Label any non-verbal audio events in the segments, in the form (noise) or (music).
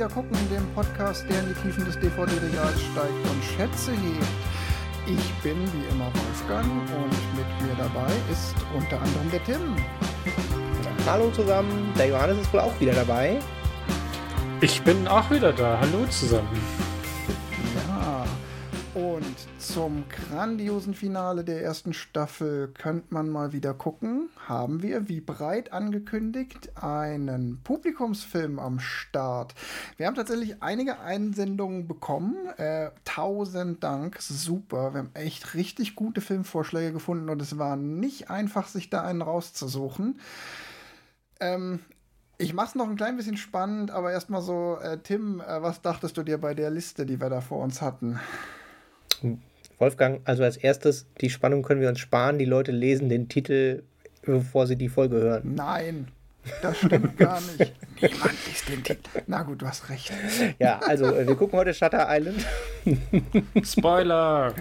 wieder gucken, dem Podcast, der in die Tiefen des DVD-Regals steigt und Schätze hebt. Ich bin wie immer Wolfgang und mit mir dabei ist unter anderem der Tim. Hallo zusammen, der Johannes ist wohl auch wieder dabei. Ich bin auch wieder da. Hallo zusammen. Zum grandiosen Finale der ersten Staffel könnte man mal wieder gucken. Haben wir, wie breit angekündigt, einen Publikumsfilm am Start. Wir haben tatsächlich einige Einsendungen bekommen. Äh, tausend Dank, super. Wir haben echt richtig gute Filmvorschläge gefunden und es war nicht einfach, sich da einen rauszusuchen. Ähm, ich mach's noch ein klein bisschen spannend, aber erstmal so, äh, Tim, äh, was dachtest du dir bei der Liste, die wir da vor uns hatten? Wolfgang, also als erstes, die Spannung können wir uns sparen. Die Leute lesen den Titel, bevor sie die Folge hören. Nein, das stimmt gar nicht. (laughs) Niemand liest den Titel. Na gut, du hast recht. Ja, also äh, wir gucken heute Shutter Island. (laughs) Spoiler!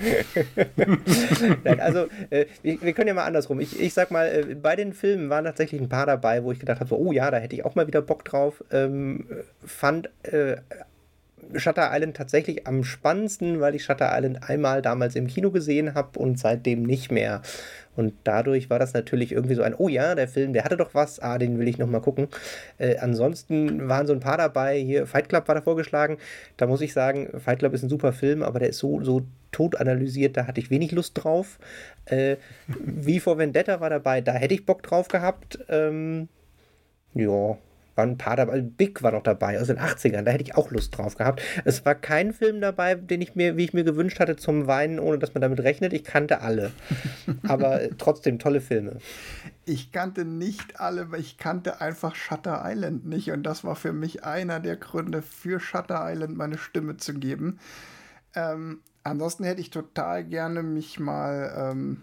Nein, also äh, wir, wir, können ja mal andersrum. Ich, ich sag mal, äh, bei den Filmen waren tatsächlich ein paar dabei, wo ich gedacht habe, so, oh ja, da hätte ich auch mal wieder Bock drauf. Ähm, fand äh, Shutter Island tatsächlich am spannendsten, weil ich Shutter Island einmal damals im Kino gesehen habe und seitdem nicht mehr. Und dadurch war das natürlich irgendwie so ein, oh ja, der Film, der hatte doch was, ah, den will ich nochmal gucken. Äh, ansonsten waren so ein paar dabei, hier Fight Club war da vorgeschlagen. Da muss ich sagen, Fight Club ist ein super Film, aber der ist so, so tot analysiert, da hatte ich wenig Lust drauf. Äh, (laughs) wie vor Vendetta war dabei, da hätte ich Bock drauf gehabt. Ähm, ja, waren ein paar dabei. Big war noch dabei aus den 80ern, da hätte ich auch Lust drauf gehabt. Es war kein Film dabei, den ich mir, wie ich mir gewünscht hatte, zum Weinen, ohne dass man damit rechnet. Ich kannte alle. (laughs) Aber trotzdem tolle Filme. Ich kannte nicht alle, weil ich kannte einfach Shutter Island nicht. Und das war für mich einer der Gründe, für Shutter Island meine Stimme zu geben. Ähm, ansonsten hätte ich total gerne mich mal ähm,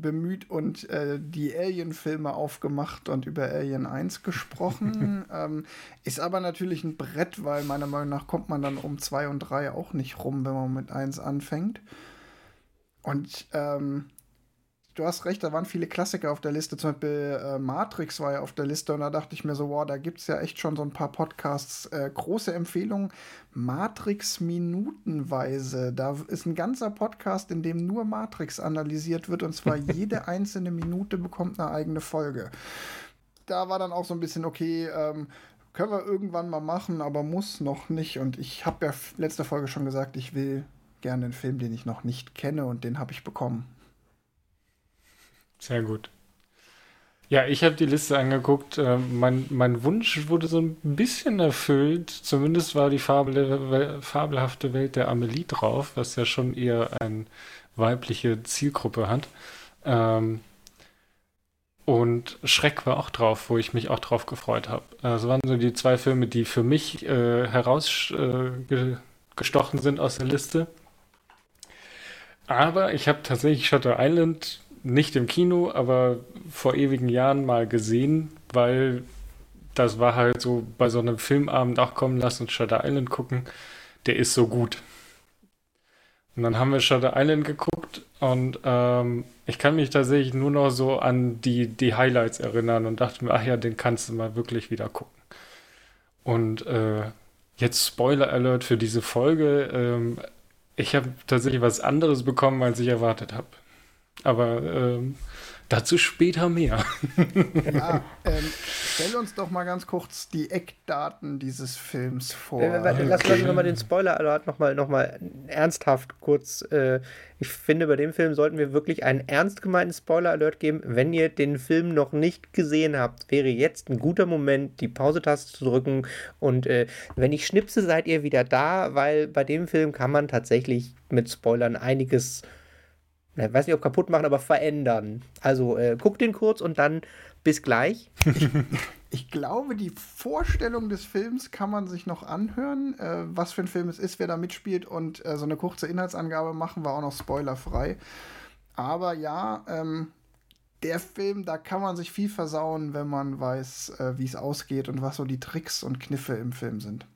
bemüht und äh, die Alien-Filme aufgemacht und über Alien 1 gesprochen. (laughs) ähm, ist aber natürlich ein Brett, weil meiner Meinung nach kommt man dann um 2 und 3 auch nicht rum, wenn man mit 1 anfängt. Und ähm, du hast recht, da waren viele Klassiker auf der Liste. Zum Beispiel äh, Matrix war ja auf der Liste und da dachte ich mir so, wow, da gibt es ja echt schon so ein paar Podcasts. Äh, große Empfehlung, Matrix minutenweise. Da ist ein ganzer Podcast, in dem nur Matrix analysiert wird und zwar (laughs) jede einzelne Minute bekommt eine eigene Folge. Da war dann auch so ein bisschen, okay, ähm, können wir irgendwann mal machen, aber muss noch nicht. Und ich habe ja letzte Folge schon gesagt, ich will gerne einen Film, den ich noch nicht kenne und den habe ich bekommen. Sehr gut. Ja, ich habe die Liste angeguckt. Äh, mein, mein Wunsch wurde so ein bisschen erfüllt. Zumindest war die fabel, fabelhafte Welt der Amelie drauf, was ja schon eher eine weibliche Zielgruppe hat. Ähm, und Schreck war auch drauf, wo ich mich auch drauf gefreut habe. Das waren so die zwei Filme, die für mich äh, herausgestochen äh, sind aus der Liste. Aber ich habe tatsächlich Shutter Island nicht im Kino, aber vor ewigen Jahren mal gesehen, weil das war halt so bei so einem Filmabend, ach komm, lass uns Shutter Island gucken, der ist so gut. Und dann haben wir Shutter Island geguckt und ähm, ich kann mich tatsächlich nur noch so an die, die Highlights erinnern und dachte mir, ach ja, den kannst du mal wirklich wieder gucken. Und äh, jetzt Spoiler Alert für diese Folge. Ähm, ich habe tatsächlich was anderes bekommen, als ich erwartet habe. Aber ähm, dazu später mehr. (laughs) ja, ähm, stell uns doch mal ganz kurz die Eckdaten dieses Films vor. Äh, warte, okay. Lass uns nochmal den Spoiler-Alert nochmal noch mal ernsthaft kurz. Äh, ich finde, bei dem Film sollten wir wirklich einen ernst gemeinten Spoiler-Alert geben. Wenn ihr den Film noch nicht gesehen habt, wäre jetzt ein guter Moment, die Pause-Taste zu drücken. Und äh, wenn ich schnipse, seid ihr wieder da, weil bei dem Film kann man tatsächlich mit Spoilern einiges ich weiß nicht, ob kaputt machen, aber verändern. Also äh, guck den kurz und dann bis gleich. Ich, (laughs) ich, glaube, die Vorstellung des Films kann man sich noch anhören, äh, was für ein Film es ist, wer da mitspielt und äh, so eine kurze Inhaltsangabe machen wir auch noch spoilerfrei. Aber ja, ähm, der Film, da kann man sich viel versauen, wenn man weiß, äh, wie es ausgeht und was so die Tricks und Kniffe im Film sind.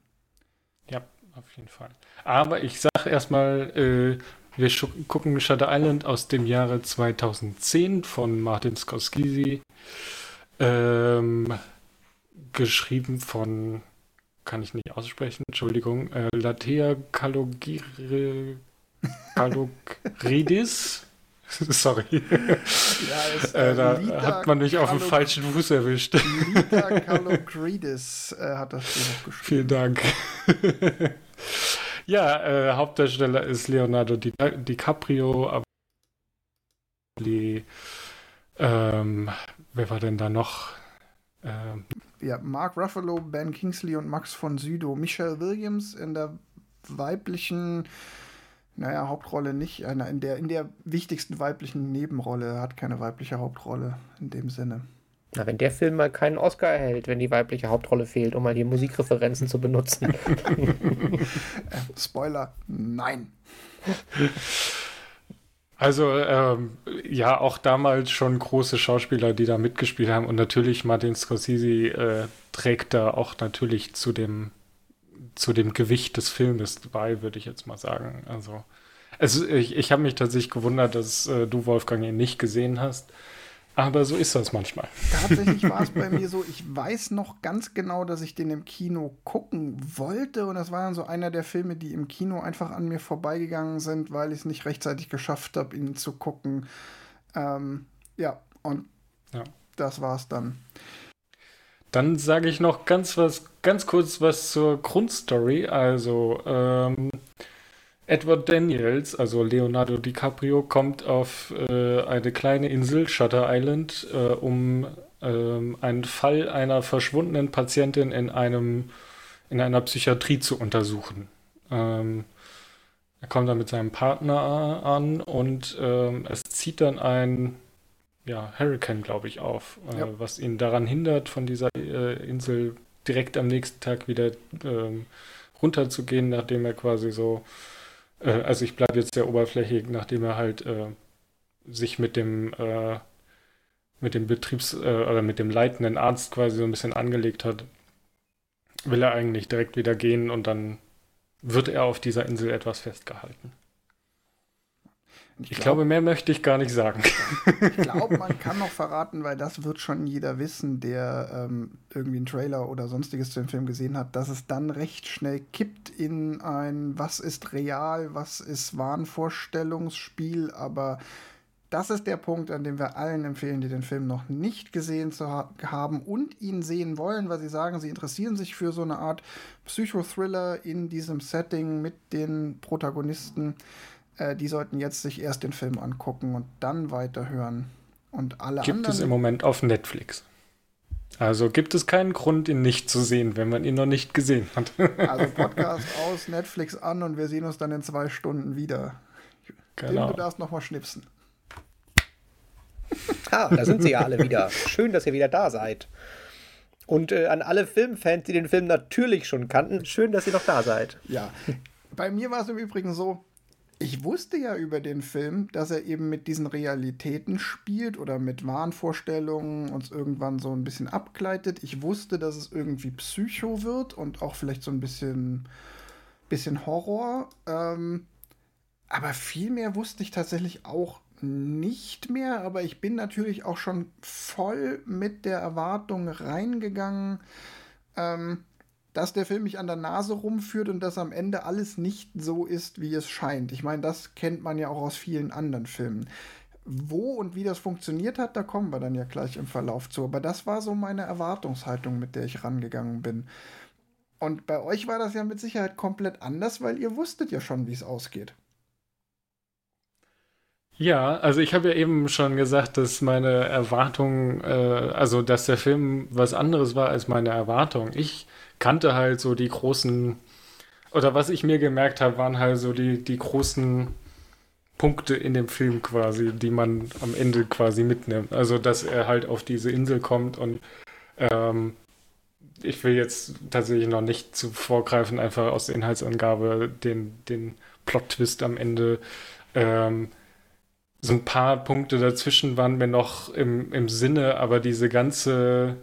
Ja, auf jeden Fall. Aber ich sage erstmal, äh, wir gucken Shutter Island aus dem Jahre 2010 von Martin Scorsese. Ähm, geschrieben von, kann ich nicht aussprechen, Entschuldigung, äh, Latea Kalogridis. (laughs) Sorry. Ja, äh, da Lita hat man mich auf dem falschen Fuß erwischt. Lita Kalogridis äh, hat das Buch (laughs) geschrieben. Vielen Dank. Ja, äh, Hauptdarsteller ist Leonardo Di DiCaprio, aber ähm, wer war denn da noch? Ähm, ja, Mark Ruffalo, Ben Kingsley und Max von Sydow. Michelle Williams in der weiblichen, naja, Hauptrolle nicht, in der, in der wichtigsten weiblichen Nebenrolle, hat keine weibliche Hauptrolle in dem Sinne. Na, wenn der Film mal keinen Oscar erhält, wenn die weibliche Hauptrolle fehlt, um mal hier Musikreferenzen zu benutzen. (laughs) Äh, Spoiler, nein. Also ähm, ja, auch damals schon große Schauspieler, die da mitgespielt haben und natürlich Martin Scorsese äh, trägt da auch natürlich zu dem zu dem Gewicht des Filmes bei, würde ich jetzt mal sagen. Also, also ich, ich habe mich tatsächlich gewundert, dass äh, du Wolfgang ihn nicht gesehen hast. Aber so ist das manchmal. Tatsächlich war es (laughs) bei mir so, ich weiß noch ganz genau, dass ich den im Kino gucken wollte. Und das war dann so einer der Filme, die im Kino einfach an mir vorbeigegangen sind, weil ich es nicht rechtzeitig geschafft habe, ihn zu gucken. Ähm, ja, und ja. das war's dann. Dann sage ich noch ganz was, ganz kurz was zur Grundstory. Also, ähm, Edward Daniels, also Leonardo DiCaprio, kommt auf äh, eine kleine Insel, Shutter Island, äh, um äh, einen Fall einer verschwundenen Patientin in einem in einer Psychiatrie zu untersuchen. Ähm, er kommt dann mit seinem Partner an und ähm, es zieht dann ein ja, Hurricane, glaube ich, auf, äh, ja. was ihn daran hindert, von dieser äh, Insel direkt am nächsten Tag wieder ähm, runterzugehen, nachdem er quasi so äh, also ich bleibe jetzt sehr oberflächig, nachdem er halt äh, sich mit dem äh, mit dem Betriebs- äh, oder mit dem leitenden Arzt quasi so ein bisschen angelegt hat, will er eigentlich direkt wieder gehen und dann wird er auf dieser Insel etwas festgehalten. Ich, ich glaub, glaube, mehr möchte ich gar nicht sagen. Ich glaube, man (laughs) kann noch verraten, weil das wird schon jeder wissen, der ähm, irgendwie einen Trailer oder sonstiges zu dem Film gesehen hat, dass es dann recht schnell kippt in ein Was ist real, was ist Wahnvorstellungsspiel, aber das ist der Punkt, an dem wir allen empfehlen, die den Film noch nicht gesehen zu ha haben und ihn sehen wollen, weil sie sagen, sie interessieren sich für so eine Art Psychothriller in diesem Setting mit den Protagonisten äh, die sollten jetzt sich erst den Film angucken und dann weiterhören. Und alle gibt anderen. es im Moment auf Netflix. Also gibt es keinen Grund, ihn nicht zu sehen, wenn man ihn noch nicht gesehen hat. (laughs) also Podcast aus, Netflix an und wir sehen uns dann in zwei Stunden wieder. Genau. Tim, du darfst nochmal schnipsen. (laughs) Ah, da sind sie ja alle wieder. Schön, dass ihr wieder da seid. Und äh, an alle Filmfans, die den Film natürlich schon kannten, schön, dass ihr noch da seid. Ja. Bei mir war es im Übrigen so, ich wusste ja über den Film, dass er eben mit diesen Realitäten spielt oder mit Wahnvorstellungen uns irgendwann so ein bisschen abgleitet. Ich wusste, dass es irgendwie Psycho wird und auch vielleicht so ein bisschen, bisschen Horror. Ähm, aber viel mehr wusste ich tatsächlich auch nicht mehr. Aber ich bin natürlich auch schon voll mit der Erwartung reingegangen. Ähm, dass der Film mich an der Nase rumführt und dass am Ende alles nicht so ist, wie es scheint. Ich meine, das kennt man ja auch aus vielen anderen Filmen. Wo und wie das funktioniert hat, da kommen wir dann ja gleich im Verlauf zu. Aber das war so meine Erwartungshaltung, mit der ich rangegangen bin. Und bei euch war das ja mit Sicherheit komplett anders, weil ihr wusstet ja schon, wie es ausgeht. Ja, also ich habe ja eben schon gesagt, dass meine Erwartung, äh, also dass der Film was anderes war als meine Erwartung. Ich kannte halt so die großen, oder was ich mir gemerkt habe, waren halt so die, die großen Punkte in dem Film quasi, die man am Ende quasi mitnimmt. Also, dass er halt auf diese Insel kommt und ähm, ich will jetzt tatsächlich noch nicht zu vorgreifen, einfach aus der Inhaltsangabe den, den Plot-Twist am Ende. Ähm, so ein paar Punkte dazwischen waren mir noch im, im Sinne, aber diese ganze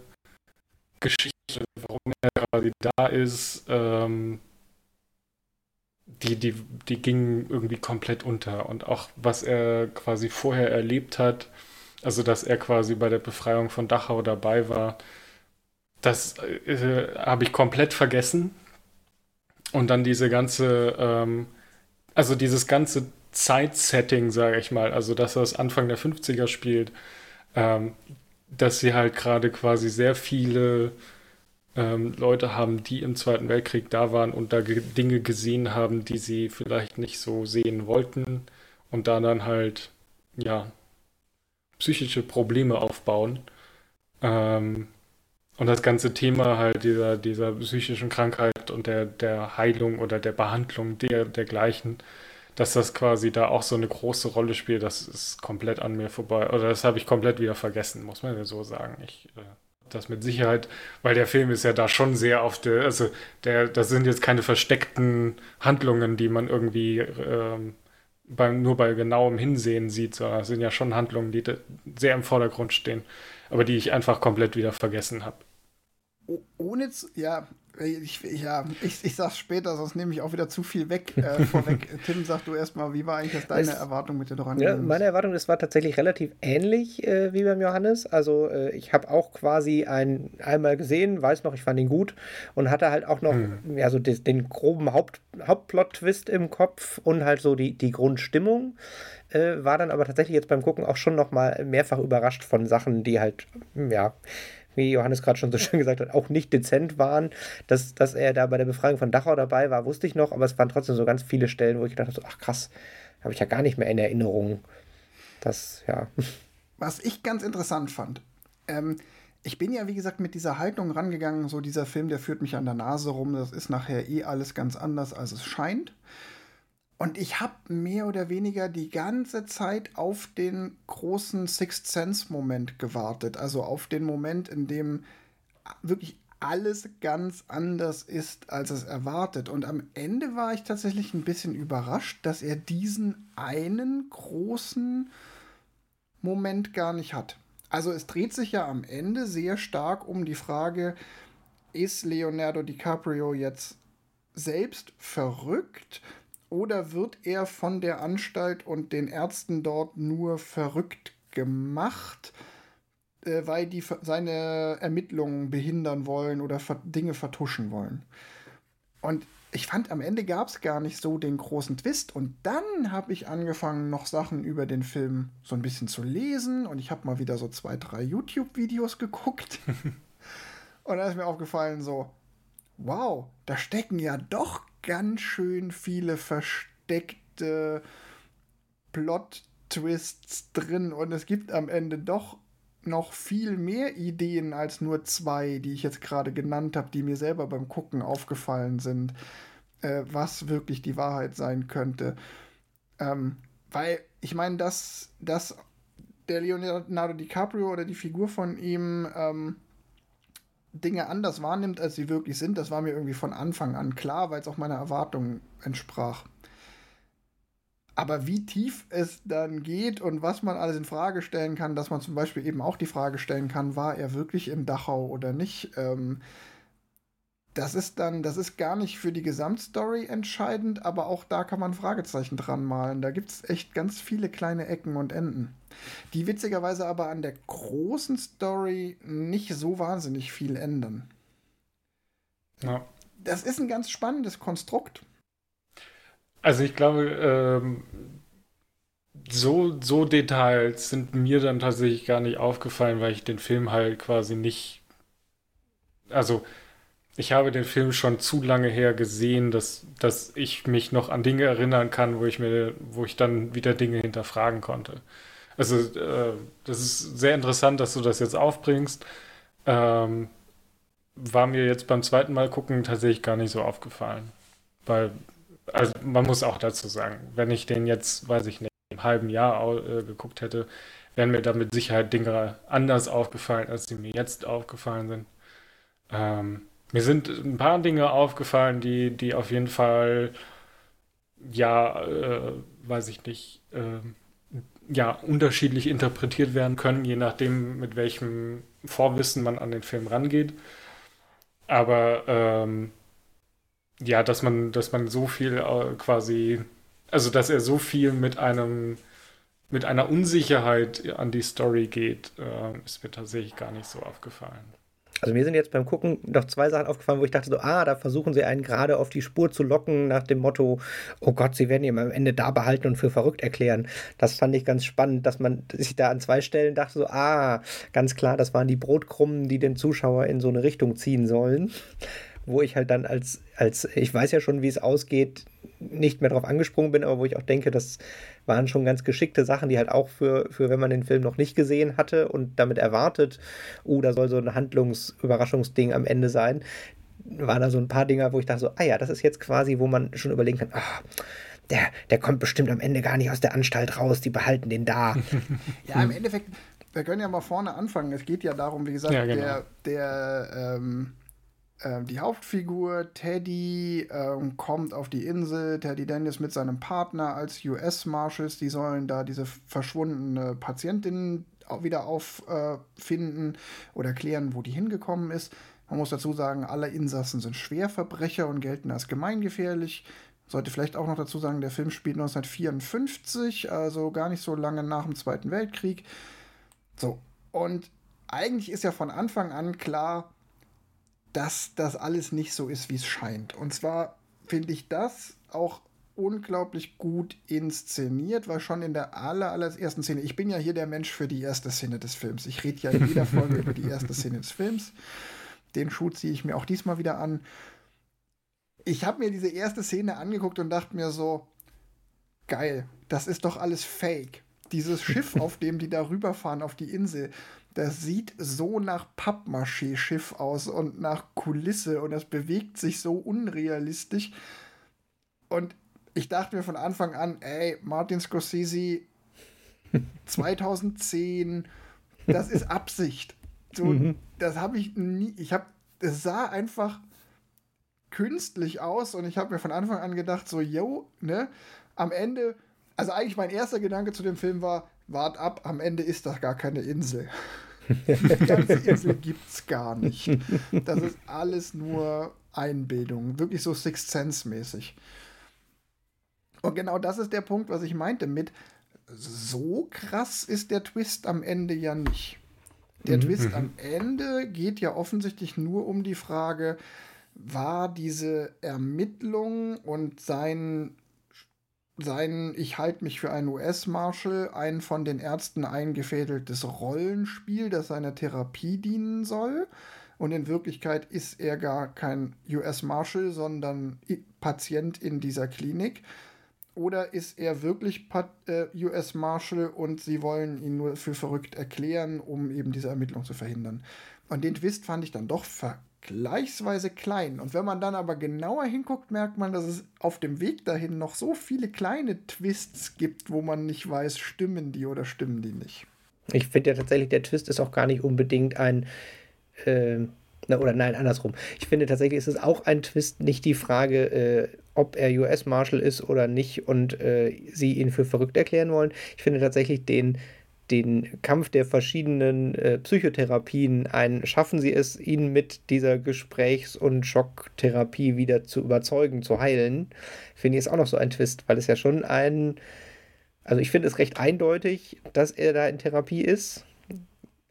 Geschichte quasi da ist, ähm, die, die, die ging irgendwie komplett unter. Und auch was er quasi vorher erlebt hat, also dass er quasi bei der Befreiung von Dachau dabei war, das äh, habe ich komplett vergessen. Und dann diese ganze, ähm, also dieses ganze Zeitsetting, sage ich mal, also dass das Anfang der 50er spielt, ähm, dass sie halt gerade quasi sehr viele ähm, Leute haben, die im Zweiten Weltkrieg da waren und da ge Dinge gesehen haben, die sie vielleicht nicht so sehen wollten und da dann halt, ja, psychische Probleme aufbauen. Ähm, und das ganze Thema halt dieser, dieser psychischen Krankheit und der, der Heilung oder der Behandlung der, dergleichen, dass das quasi da auch so eine große Rolle spielt, das ist komplett an mir vorbei. Oder das habe ich komplett wieder vergessen, muss man ja so sagen. Ich, äh, das mit Sicherheit, weil der Film ist ja da schon sehr auf der, also der, das sind jetzt keine versteckten Handlungen, die man irgendwie ähm, beim, nur bei genauem Hinsehen sieht, sondern es sind ja schon Handlungen, die sehr im Vordergrund stehen, aber die ich einfach komplett wieder vergessen habe. Ohne zu, ja, ich, ja, ich, ich sag's später, sonst nehme ich auch wieder zu viel weg äh, (laughs) vorweg. Tim, sag du erstmal, wie war eigentlich deine es, Erwartung mit der du ja, Meine Erwartung, das war tatsächlich relativ ähnlich äh, wie beim Johannes. Also äh, ich habe auch quasi ein, einmal gesehen, weiß noch, ich fand ihn gut und hatte halt auch noch hm. ja, so des, den groben Haupt, Hauptplot-Twist im Kopf und halt so die, die Grundstimmung. Äh, war dann aber tatsächlich jetzt beim Gucken auch schon noch mal mehrfach überrascht von Sachen, die halt, ja, wie Johannes gerade schon so (laughs) schön gesagt hat, auch nicht dezent waren. Dass, dass er da bei der Befreiung von Dachau dabei war, wusste ich noch, aber es waren trotzdem so ganz viele Stellen, wo ich gedacht habe, ach krass, habe ich ja gar nicht mehr in Erinnerung. Das, ja. Was ich ganz interessant fand, ähm, ich bin ja, wie gesagt, mit dieser Haltung rangegangen, so dieser Film, der führt mich an der Nase rum, das ist nachher eh alles ganz anders, als es scheint. Und ich habe mehr oder weniger die ganze Zeit auf den großen Sixth Sense-Moment gewartet. Also auf den Moment, in dem wirklich alles ganz anders ist, als es erwartet. Und am Ende war ich tatsächlich ein bisschen überrascht, dass er diesen einen großen Moment gar nicht hat. Also es dreht sich ja am Ende sehr stark um die Frage, ist Leonardo DiCaprio jetzt selbst verrückt? Oder wird er von der Anstalt und den Ärzten dort nur verrückt gemacht, äh, weil die seine Ermittlungen behindern wollen oder Dinge vertuschen wollen? Und ich fand, am Ende gab es gar nicht so den großen Twist. Und dann habe ich angefangen, noch Sachen über den Film so ein bisschen zu lesen. Und ich habe mal wieder so zwei, drei YouTube-Videos (laughs) geguckt. (laughs) und da ist mir aufgefallen, so, wow, da stecken ja doch ganz schön viele versteckte Plot-Twists drin und es gibt am Ende doch noch viel mehr Ideen als nur zwei, die ich jetzt gerade genannt habe, die mir selber beim Gucken aufgefallen sind, äh, was wirklich die Wahrheit sein könnte. Ähm, weil ich meine, dass, dass der Leonardo DiCaprio oder die Figur von ihm ähm, Dinge anders wahrnimmt, als sie wirklich sind, das war mir irgendwie von Anfang an klar, weil es auch meiner Erwartung entsprach. Aber wie tief es dann geht und was man alles in Frage stellen kann, dass man zum Beispiel eben auch die Frage stellen kann, war er wirklich in Dachau oder nicht, ähm, das ist dann, das ist gar nicht für die Gesamtstory entscheidend, aber auch da kann man Fragezeichen dran malen. Da gibt es echt ganz viele kleine Ecken und Enden die witzigerweise aber an der großen Story nicht so wahnsinnig viel ändern. Ja. Das ist ein ganz spannendes Konstrukt. Also ich glaube, ähm, so, so Details sind mir dann tatsächlich gar nicht aufgefallen, weil ich den Film halt quasi nicht. Also, ich habe den Film schon zu lange her gesehen, dass, dass ich mich noch an Dinge erinnern kann, wo ich mir, wo ich dann wieder Dinge hinterfragen konnte. Also, äh, das ist sehr interessant, dass du das jetzt aufbringst. Ähm, war mir jetzt beim zweiten Mal gucken tatsächlich gar nicht so aufgefallen. Weil, also man muss auch dazu sagen, wenn ich den jetzt, weiß ich nicht, im halben Jahr äh, geguckt hätte, wären mir da mit Sicherheit Dinge anders aufgefallen, als sie mir jetzt aufgefallen sind. Ähm, mir sind ein paar Dinge aufgefallen, die, die auf jeden Fall, ja, äh, weiß ich nicht, äh, ja, unterschiedlich interpretiert werden können, je nachdem, mit welchem Vorwissen man an den Film rangeht. Aber ähm, ja, dass man, dass man so viel äh, quasi, also dass er so viel mit einem, mit einer Unsicherheit an die Story geht, äh, ist mir tatsächlich gar nicht so aufgefallen. Also mir sind jetzt beim Gucken noch zwei Sachen aufgefallen, wo ich dachte so, ah, da versuchen sie einen gerade auf die Spur zu locken nach dem Motto, oh Gott, sie werden ihn am Ende da behalten und für verrückt erklären. Das fand ich ganz spannend, dass man sich da an zwei Stellen dachte so, ah, ganz klar, das waren die Brotkrumen, die den Zuschauer in so eine Richtung ziehen sollen. Wo ich halt dann als, als, ich weiß ja schon, wie es ausgeht, nicht mehr drauf angesprungen bin, aber wo ich auch denke, das waren schon ganz geschickte Sachen, die halt auch für, für wenn man den Film noch nicht gesehen hatte und damit erwartet, uh, da soll so ein Handlungsüberraschungsding am Ende sein, waren da so ein paar Dinger, wo ich dachte so, ah ja, das ist jetzt quasi, wo man schon überlegen kann, ah, der, der kommt bestimmt am Ende gar nicht aus der Anstalt raus, die behalten den da. (laughs) ja, im Endeffekt, wir können ja mal vorne anfangen. Es geht ja darum, wie gesagt, ja, genau. der, der ähm ähm, die Hauptfigur Teddy ähm, kommt auf die Insel. Teddy Dennis mit seinem Partner als US-Marshals. Die sollen da diese verschwundene Patientin wieder auffinden äh, oder klären, wo die hingekommen ist. Man muss dazu sagen, alle Insassen sind Schwerverbrecher und gelten als gemeingefährlich. Sollte vielleicht auch noch dazu sagen, der Film spielt 1954, also gar nicht so lange nach dem Zweiten Weltkrieg. So, und eigentlich ist ja von Anfang an klar, dass das alles nicht so ist, wie es scheint. Und zwar finde ich das auch unglaublich gut inszeniert, weil schon in der aller, allerersten Szene, ich bin ja hier der Mensch für die erste Szene des Films. Ich rede ja in jeder (laughs) Folge über die erste Szene des Films. Den Schuh ziehe ich mir auch diesmal wieder an. Ich habe mir diese erste Szene angeguckt und dachte mir so, geil, das ist doch alles fake. Dieses Schiff, (laughs) auf dem die da rüberfahren auf die Insel, das sieht so nach Pappmaché-Schiff aus und nach Kulisse und das bewegt sich so unrealistisch. Und ich dachte mir von Anfang an, ey, Martin Scorsese (laughs) 2010, das ist Absicht. So, mhm. Das habe ich nie, ich habe, es sah einfach künstlich aus und ich habe mir von Anfang an gedacht, so, yo, ne, am Ende, also eigentlich mein erster Gedanke zu dem Film war, wart ab, am Ende ist das gar keine Insel. Die ganze Insel gibt es gar nicht. Das ist alles nur Einbildung. Wirklich so Sixth Sense-mäßig. Und genau das ist der Punkt, was ich meinte mit, so krass ist der Twist am Ende ja nicht. Der mhm. Twist am Ende geht ja offensichtlich nur um die Frage, war diese Ermittlung und sein sein Ich halte mich für einen US-Marshal ein von den Ärzten eingefädeltes Rollenspiel, das seiner Therapie dienen soll. Und in Wirklichkeit ist er gar kein US-Marshal, sondern Patient in dieser Klinik. Oder ist er wirklich äh, US-Marshal und sie wollen ihn nur für verrückt erklären, um eben diese Ermittlung zu verhindern? Und den Twist fand ich dann doch ver vergleichsweise klein. Und wenn man dann aber genauer hinguckt, merkt man, dass es auf dem Weg dahin noch so viele kleine Twists gibt, wo man nicht weiß, stimmen die oder stimmen die nicht. Ich finde ja tatsächlich, der Twist ist auch gar nicht unbedingt ein. Äh, oder nein, andersrum. Ich finde tatsächlich ist es auch ein Twist, nicht die Frage, äh, ob er US-Marshal ist oder nicht und äh, sie ihn für verrückt erklären wollen. Ich finde tatsächlich den den Kampf der verschiedenen äh, Psychotherapien ein, schaffen sie es, ihn mit dieser Gesprächs- und Schocktherapie wieder zu überzeugen, zu heilen, finde ich es auch noch so ein Twist, weil es ja schon ein, also ich finde es recht eindeutig, dass er da in Therapie ist.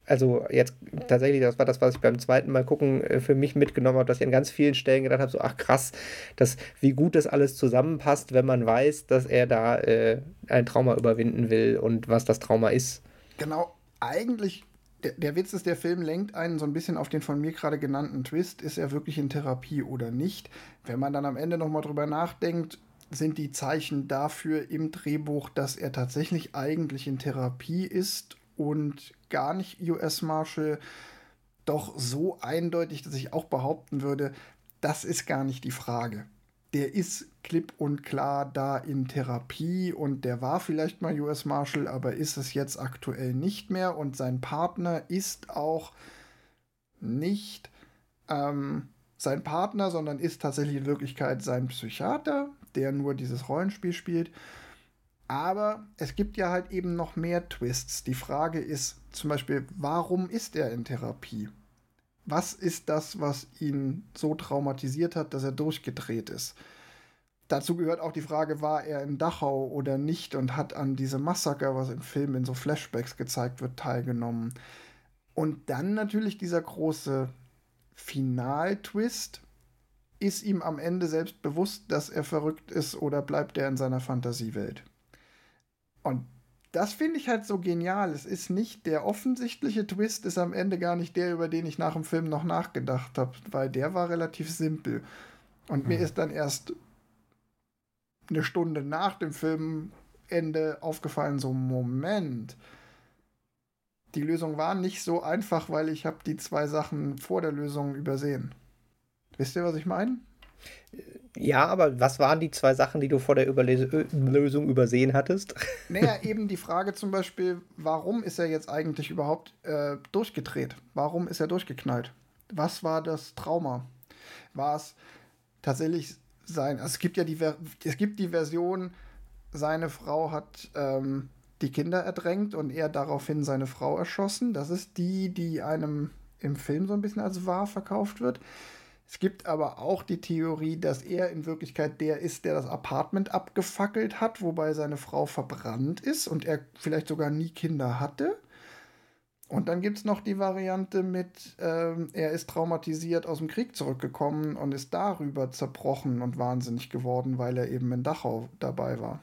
Also jetzt tatsächlich, das war das, was ich beim zweiten Mal gucken äh, für mich mitgenommen habe, dass ich an ganz vielen Stellen gedacht habe, so ach krass, dass, wie gut das alles zusammenpasst, wenn man weiß, dass er da äh, ein Trauma überwinden will und was das Trauma ist. Genau, eigentlich, der, der Witz ist, der Film lenkt einen so ein bisschen auf den von mir gerade genannten Twist, ist er wirklich in Therapie oder nicht. Wenn man dann am Ende nochmal drüber nachdenkt, sind die Zeichen dafür im Drehbuch, dass er tatsächlich eigentlich in Therapie ist und gar nicht US Marshal, doch so eindeutig, dass ich auch behaupten würde, das ist gar nicht die Frage der ist klipp und klar da in Therapie und der war vielleicht mal US Marshal, aber ist es jetzt aktuell nicht mehr und sein Partner ist auch nicht ähm, sein Partner, sondern ist tatsächlich in Wirklichkeit sein Psychiater, der nur dieses Rollenspiel spielt. Aber es gibt ja halt eben noch mehr Twists. Die Frage ist zum Beispiel, warum ist er in Therapie? Was ist das, was ihn so traumatisiert hat, dass er durchgedreht ist? Dazu gehört auch die Frage, war er in Dachau oder nicht und hat an diesem Massaker, was im Film in so Flashbacks gezeigt wird, teilgenommen. Und dann natürlich dieser große Final-Twist, ist ihm am Ende selbst bewusst, dass er verrückt ist oder bleibt er in seiner Fantasiewelt? Und das finde ich halt so genial. Es ist nicht der offensichtliche Twist, ist am Ende gar nicht der, über den ich nach dem Film noch nachgedacht habe, weil der war relativ simpel. Und mhm. mir ist dann erst eine Stunde nach dem Filmende aufgefallen, so Moment. Die Lösung war nicht so einfach, weil ich habe die zwei Sachen vor der Lösung übersehen. Wisst ihr, was ich meine? Ja, aber was waren die zwei Sachen, die du vor der Überlese Lösung übersehen hattest? (laughs) Naja, eben die Frage zum Beispiel, warum ist er jetzt eigentlich überhaupt äh, durchgedreht? Warum ist er durchgeknallt? Was war das Trauma? War es tatsächlich sein? Also es gibt ja die, es gibt die Version, seine Frau hat ähm, die Kinder erdrängt und er daraufhin seine Frau erschossen. Das ist die, die einem im Film so ein bisschen als wahr verkauft wird. Es gibt aber auch die Theorie, dass er in Wirklichkeit der ist, der das Apartment abgefackelt hat, wobei seine Frau verbrannt ist und er vielleicht sogar nie Kinder hatte. Und dann gibt es noch die Variante mit, ähm, er ist traumatisiert aus dem Krieg zurückgekommen und ist darüber zerbrochen und wahnsinnig geworden, weil er eben in Dachau dabei war.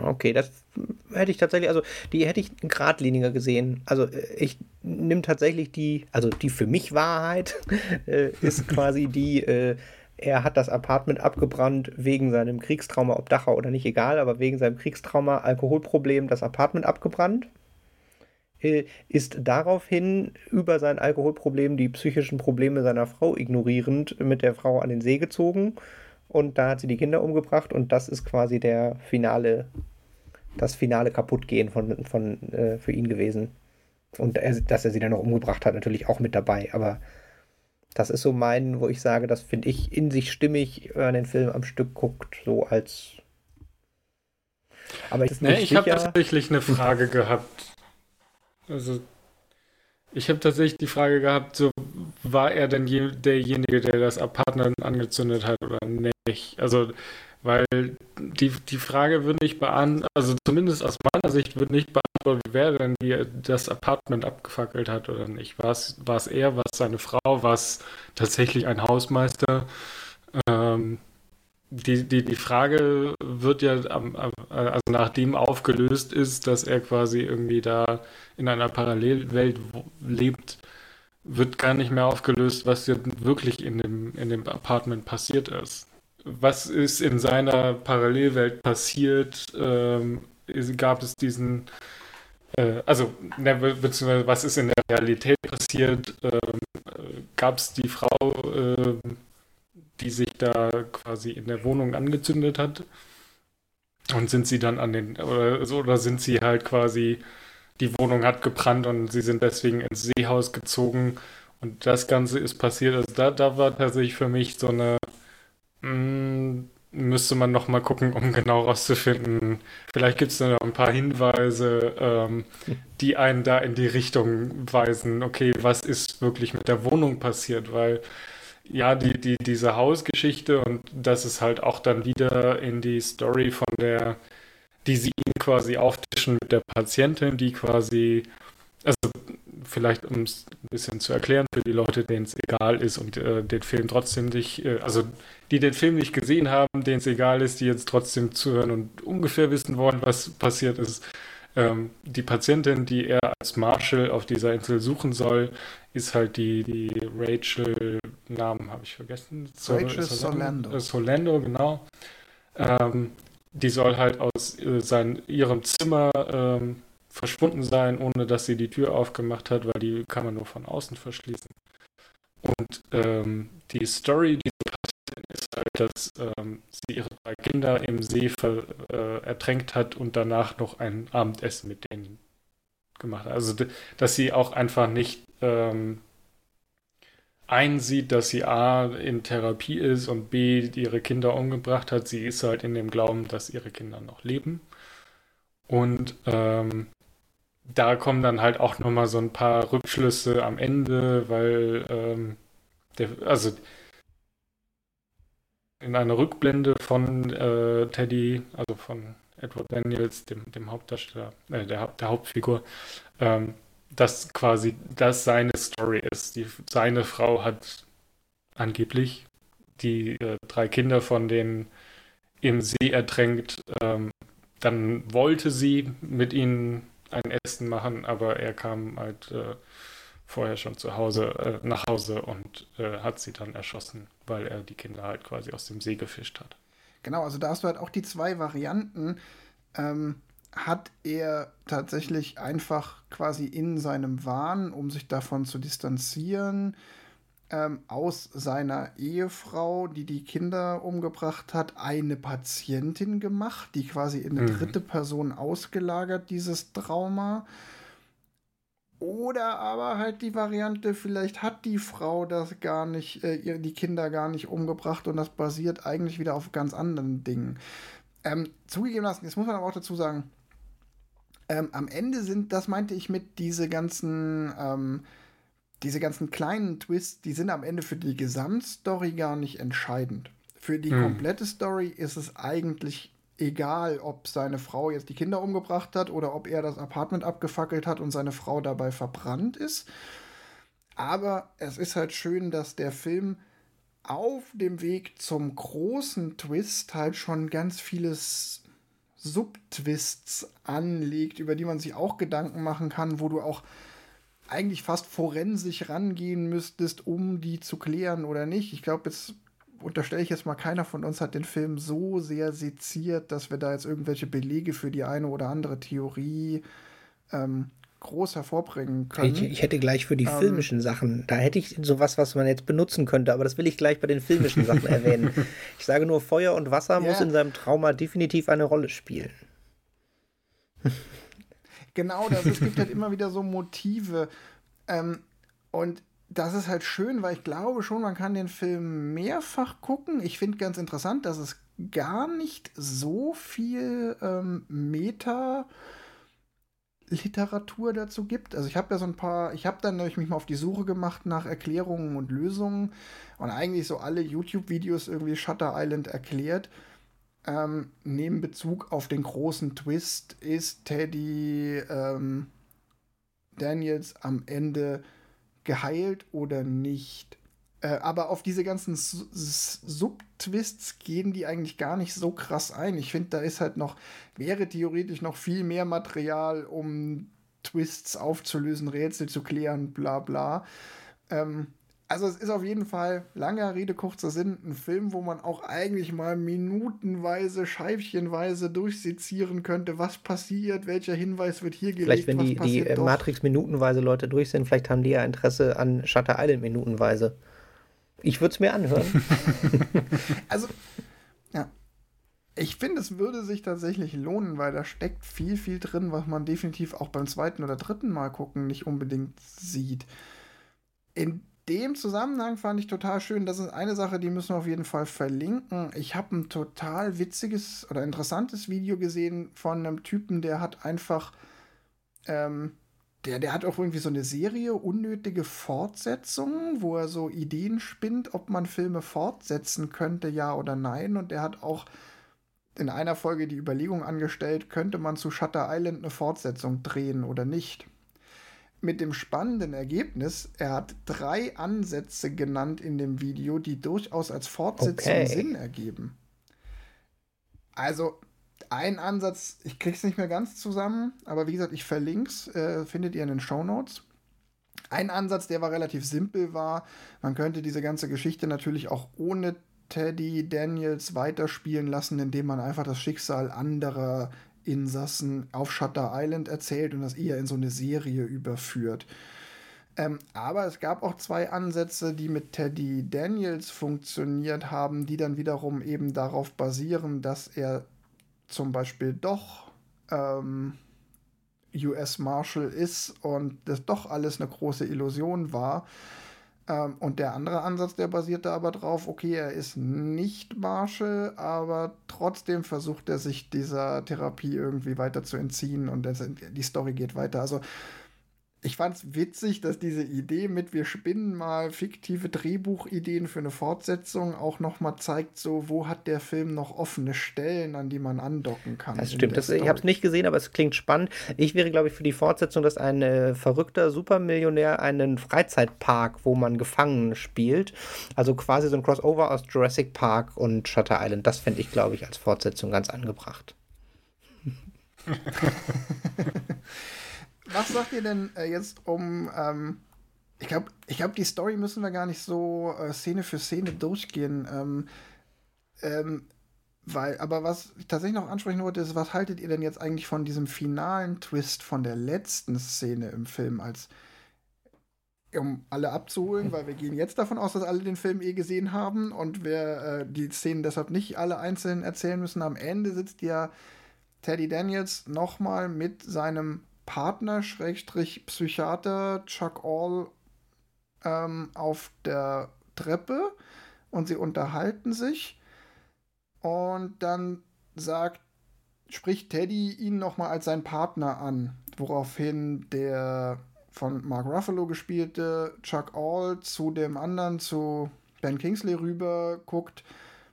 Okay, das hätte ich tatsächlich, also die hätte ich geradliniger gesehen. Also äh, ich nehme tatsächlich die, also die für mich Wahrheit (laughs) äh, ist quasi die, äh, er hat das Apartment abgebrannt wegen seinem Kriegstrauma, ob Dachau oder nicht, egal, aber wegen seinem Kriegstrauma, Alkoholproblem, das Apartment abgebrannt. Ist daraufhin über sein Alkoholproblem die psychischen Probleme seiner Frau ignorierend mit der Frau an den See gezogen und da hat sie die Kinder umgebracht und das ist quasi der finale, das finale Kaputtgehen von, von, äh, für ihn gewesen. Und er, dass er sie dann noch umgebracht hat, natürlich auch mit dabei, aber das ist so mein, wo ich sage, das finde ich in sich stimmig, wenn man den Film am Stück guckt, so als. Aber ich, nee, ich habe tatsächlich eine Frage gehabt. Also, ich habe tatsächlich die Frage gehabt, so war er denn je, derjenige, der das Apartment angezündet hat oder nicht? Also, weil die, die Frage wird nicht beantwortet, also zumindest aus meiner Sicht wird nicht beantwortet, wer denn die, das Apartment abgefackelt hat oder nicht. War es er, war es seine Frau, war es tatsächlich ein Hausmeister? Ähm, die, die, die Frage wird ja, also nachdem aufgelöst ist, dass er quasi irgendwie da in einer Parallelwelt lebt, wird gar nicht mehr aufgelöst, was jetzt wirklich in dem, in dem Apartment passiert ist. Was ist in seiner Parallelwelt passiert? Ähm, gab es diesen, äh, also, ne, beziehungsweise was ist in der Realität passiert? Ähm, gab es die Frau, äh, die sich da quasi in der Wohnung angezündet hat? Und sind sie dann an den, oder, oder sind sie halt quasi die Wohnung hat gebrannt und sie sind deswegen ins Seehaus gezogen und das Ganze ist passiert. Also da, da war tatsächlich für mich so eine, mh, hm, müsste man noch mal gucken, um genau rauszufinden. Vielleicht gibt es da noch ein paar Hinweise, ähm, die einen da in die Richtung weisen, okay, was ist wirklich mit der Wohnung passiert, weil ja, die, die, diese Hausgeschichte und das ist halt auch dann wieder in die Story von der die sie ihm quasi auftischen mit der Patientin, die quasi, also vielleicht um es ein bisschen zu erklären für die Leute, denen es egal ist und äh, den Film trotzdem nicht, äh, also die den Film nicht gesehen haben, denen es egal ist, die jetzt trotzdem zuhören und ungefähr wissen wollen, was passiert ist. Ähm, die Patientin, die er als Marshall auf dieser Insel suchen soll, ist halt die, die Rachel, Namen habe ich vergessen. Rachel Solando. Solando, genau. Ähm, die soll halt aus äh, sein, ihrem Zimmer ähm, verschwunden sein, ohne dass sie die Tür aufgemacht hat, weil die kann man nur von außen verschließen. Und ähm, die Story dieser Patientin ist halt, dass ähm, sie ihre drei Kinder im See ver, äh, ertränkt hat und danach noch ein Abendessen mit denen gemacht. Also, dass sie auch einfach nicht ähm, einsieht, dass sie A in Therapie ist und B ihre Kinder umgebracht hat. Sie ist halt in dem Glauben, dass ihre Kinder noch leben. Und ähm, da kommen dann halt auch nochmal so ein paar Rückschlüsse am Ende, weil ähm, der, also in einer Rückblende von äh, Teddy, also von Edward Daniels, dem, dem Hauptdarsteller, äh, der, der Hauptfigur, ähm, dass quasi das seine Story ist. Die, seine Frau hat angeblich die äh, drei Kinder von denen im See ertränkt. Ähm, dann wollte sie mit ihnen ein Essen machen, aber er kam halt äh, vorher schon zu Hause, äh, nach Hause und äh, hat sie dann erschossen, weil er die Kinder halt quasi aus dem See gefischt hat. Genau, also da hast du halt auch die zwei Varianten. Ähm, hat er tatsächlich einfach quasi in seinem Wahn, um sich davon zu distanzieren, ähm, aus seiner Ehefrau, die die Kinder umgebracht hat, eine Patientin gemacht, die quasi in eine mhm. dritte Person ausgelagert, dieses Trauma. Oder aber halt die Variante, vielleicht hat die Frau das gar nicht, äh, die Kinder gar nicht umgebracht und das basiert eigentlich wieder auf ganz anderen Dingen. Ähm, zugegebenermaßen, jetzt muss man aber auch dazu sagen, ähm, am Ende sind, das meinte ich mit diese ganzen, ähm, diese ganzen kleinen Twists, die sind am Ende für die Gesamtstory gar nicht entscheidend. Für die hm. komplette Story ist es eigentlich egal, ob seine Frau jetzt die Kinder umgebracht hat oder ob er das Apartment abgefackelt hat und seine Frau dabei verbrannt ist. Aber es ist halt schön, dass der Film auf dem Weg zum großen Twist halt schon ganz vieles Subtwists anlegt, über die man sich auch Gedanken machen kann, wo du auch eigentlich fast forensisch rangehen müsstest, um die zu klären oder nicht. Ich glaube, jetzt unterstelle ich jetzt mal, keiner von uns hat den Film so sehr seziert, dass wir da jetzt irgendwelche Belege für die eine oder andere Theorie ähm, groß hervorbringen können. Ich, ich hätte gleich für die ähm, filmischen Sachen, da hätte ich sowas, was man jetzt benutzen könnte, aber das will ich gleich bei den filmischen Sachen (laughs) erwähnen. Ich sage nur, Feuer und Wasser yeah. muss in seinem Trauma definitiv eine Rolle spielen. (laughs) Genau, das, es gibt halt immer wieder so Motive. Ähm, und das ist halt schön, weil ich glaube schon, man kann den Film mehrfach gucken. Ich finde ganz interessant, dass es gar nicht so viel ähm, Meta- Literatur dazu gibt. Also ich habe ja so ein paar, ich habe dann nämlich mich mal auf die Suche gemacht nach Erklärungen und Lösungen und eigentlich so alle YouTube-Videos irgendwie Shutter Island erklärt. Ähm, nehmen Bezug auf den großen Twist, ist Teddy ähm, Daniels am Ende geheilt oder nicht? Äh, aber auf diese ganzen Subtwists gehen die eigentlich gar nicht so krass ein. Ich finde, da ist halt noch, wäre theoretisch noch viel mehr Material, um Twists aufzulösen, Rätsel zu klären, bla bla. Ähm, also es ist auf jeden Fall, langer Rede, kurzer Sinn, ein Film, wo man auch eigentlich mal minutenweise, scheibchenweise durchsezieren könnte, was passiert, welcher Hinweis wird hier gelegt. Vielleicht, wenn die, die äh, Matrix minutenweise Leute durch sind, vielleicht haben die ja Interesse an Shutter Island minutenweise. Ich würde es mir anhören. (laughs) also, ja. Ich finde, es würde sich tatsächlich lohnen, weil da steckt viel, viel drin, was man definitiv auch beim zweiten oder dritten Mal gucken nicht unbedingt sieht. In dem Zusammenhang fand ich total schön, das ist eine Sache, die müssen wir auf jeden Fall verlinken. Ich habe ein total witziges oder interessantes Video gesehen von einem Typen, der hat einfach ähm, der, der hat auch irgendwie so eine Serie, unnötige Fortsetzungen, wo er so Ideen spinnt, ob man Filme fortsetzen könnte, ja oder nein. Und der hat auch in einer Folge die Überlegung angestellt, könnte man zu Shutter Island eine Fortsetzung drehen oder nicht. Mit dem spannenden Ergebnis, er hat drei Ansätze genannt in dem Video, die durchaus als Fortsetzung okay. Sinn ergeben. Also, ein Ansatz, ich krieg's nicht mehr ganz zusammen, aber wie gesagt, ich verlinke es, äh, findet ihr in den Show Notes. Ein Ansatz, der war relativ simpel, war, man könnte diese ganze Geschichte natürlich auch ohne Teddy Daniels weiterspielen lassen, indem man einfach das Schicksal anderer Insassen auf Shutter Island erzählt und das eher in so eine Serie überführt. Ähm, aber es gab auch zwei Ansätze, die mit Teddy Daniels funktioniert haben, die dann wiederum eben darauf basieren, dass er zum Beispiel doch ähm, US Marshal ist und das doch alles eine große Illusion war. Ähm, und der andere Ansatz, der basierte aber drauf, okay, er ist nicht Marshall, aber trotzdem versucht er sich dieser Therapie irgendwie weiter zu entziehen und das, die Story geht weiter. Also ich fand es witzig, dass diese Idee mit wir spinnen mal fiktive Drehbuchideen für eine Fortsetzung auch noch mal zeigt, so wo hat der Film noch offene Stellen, an die man andocken kann. Das stimmt. Das, ich habe es nicht gesehen, aber es klingt spannend. Ich wäre, glaube ich, für die Fortsetzung, dass ein äh, verrückter Supermillionär einen Freizeitpark, wo man gefangen spielt, also quasi so ein Crossover aus Jurassic Park und Shutter Island. Das fände ich, glaube ich, als Fortsetzung ganz angebracht. (laughs) (laughs) was sagt ihr denn äh, jetzt um. Ähm, ich glaube, ich glaub, die Story müssen wir gar nicht so äh, Szene für Szene durchgehen. Ähm, ähm, weil, aber was ich tatsächlich noch ansprechen wollte, ist, was haltet ihr denn jetzt eigentlich von diesem finalen Twist von der letzten Szene im Film als um alle abzuholen, weil wir gehen jetzt davon aus, dass alle den Film eh gesehen haben und wir äh, die Szenen deshalb nicht alle einzeln erzählen müssen. Am Ende sitzt ja Teddy Daniels nochmal mit seinem Partner, Schrägstrich Psychiater Chuck All ähm, auf der Treppe und sie unterhalten sich. Und dann sagt, spricht Teddy ihn nochmal als sein Partner an, woraufhin der von Mark Ruffalo gespielte Chuck All zu dem anderen, zu Ben Kingsley rüber guckt,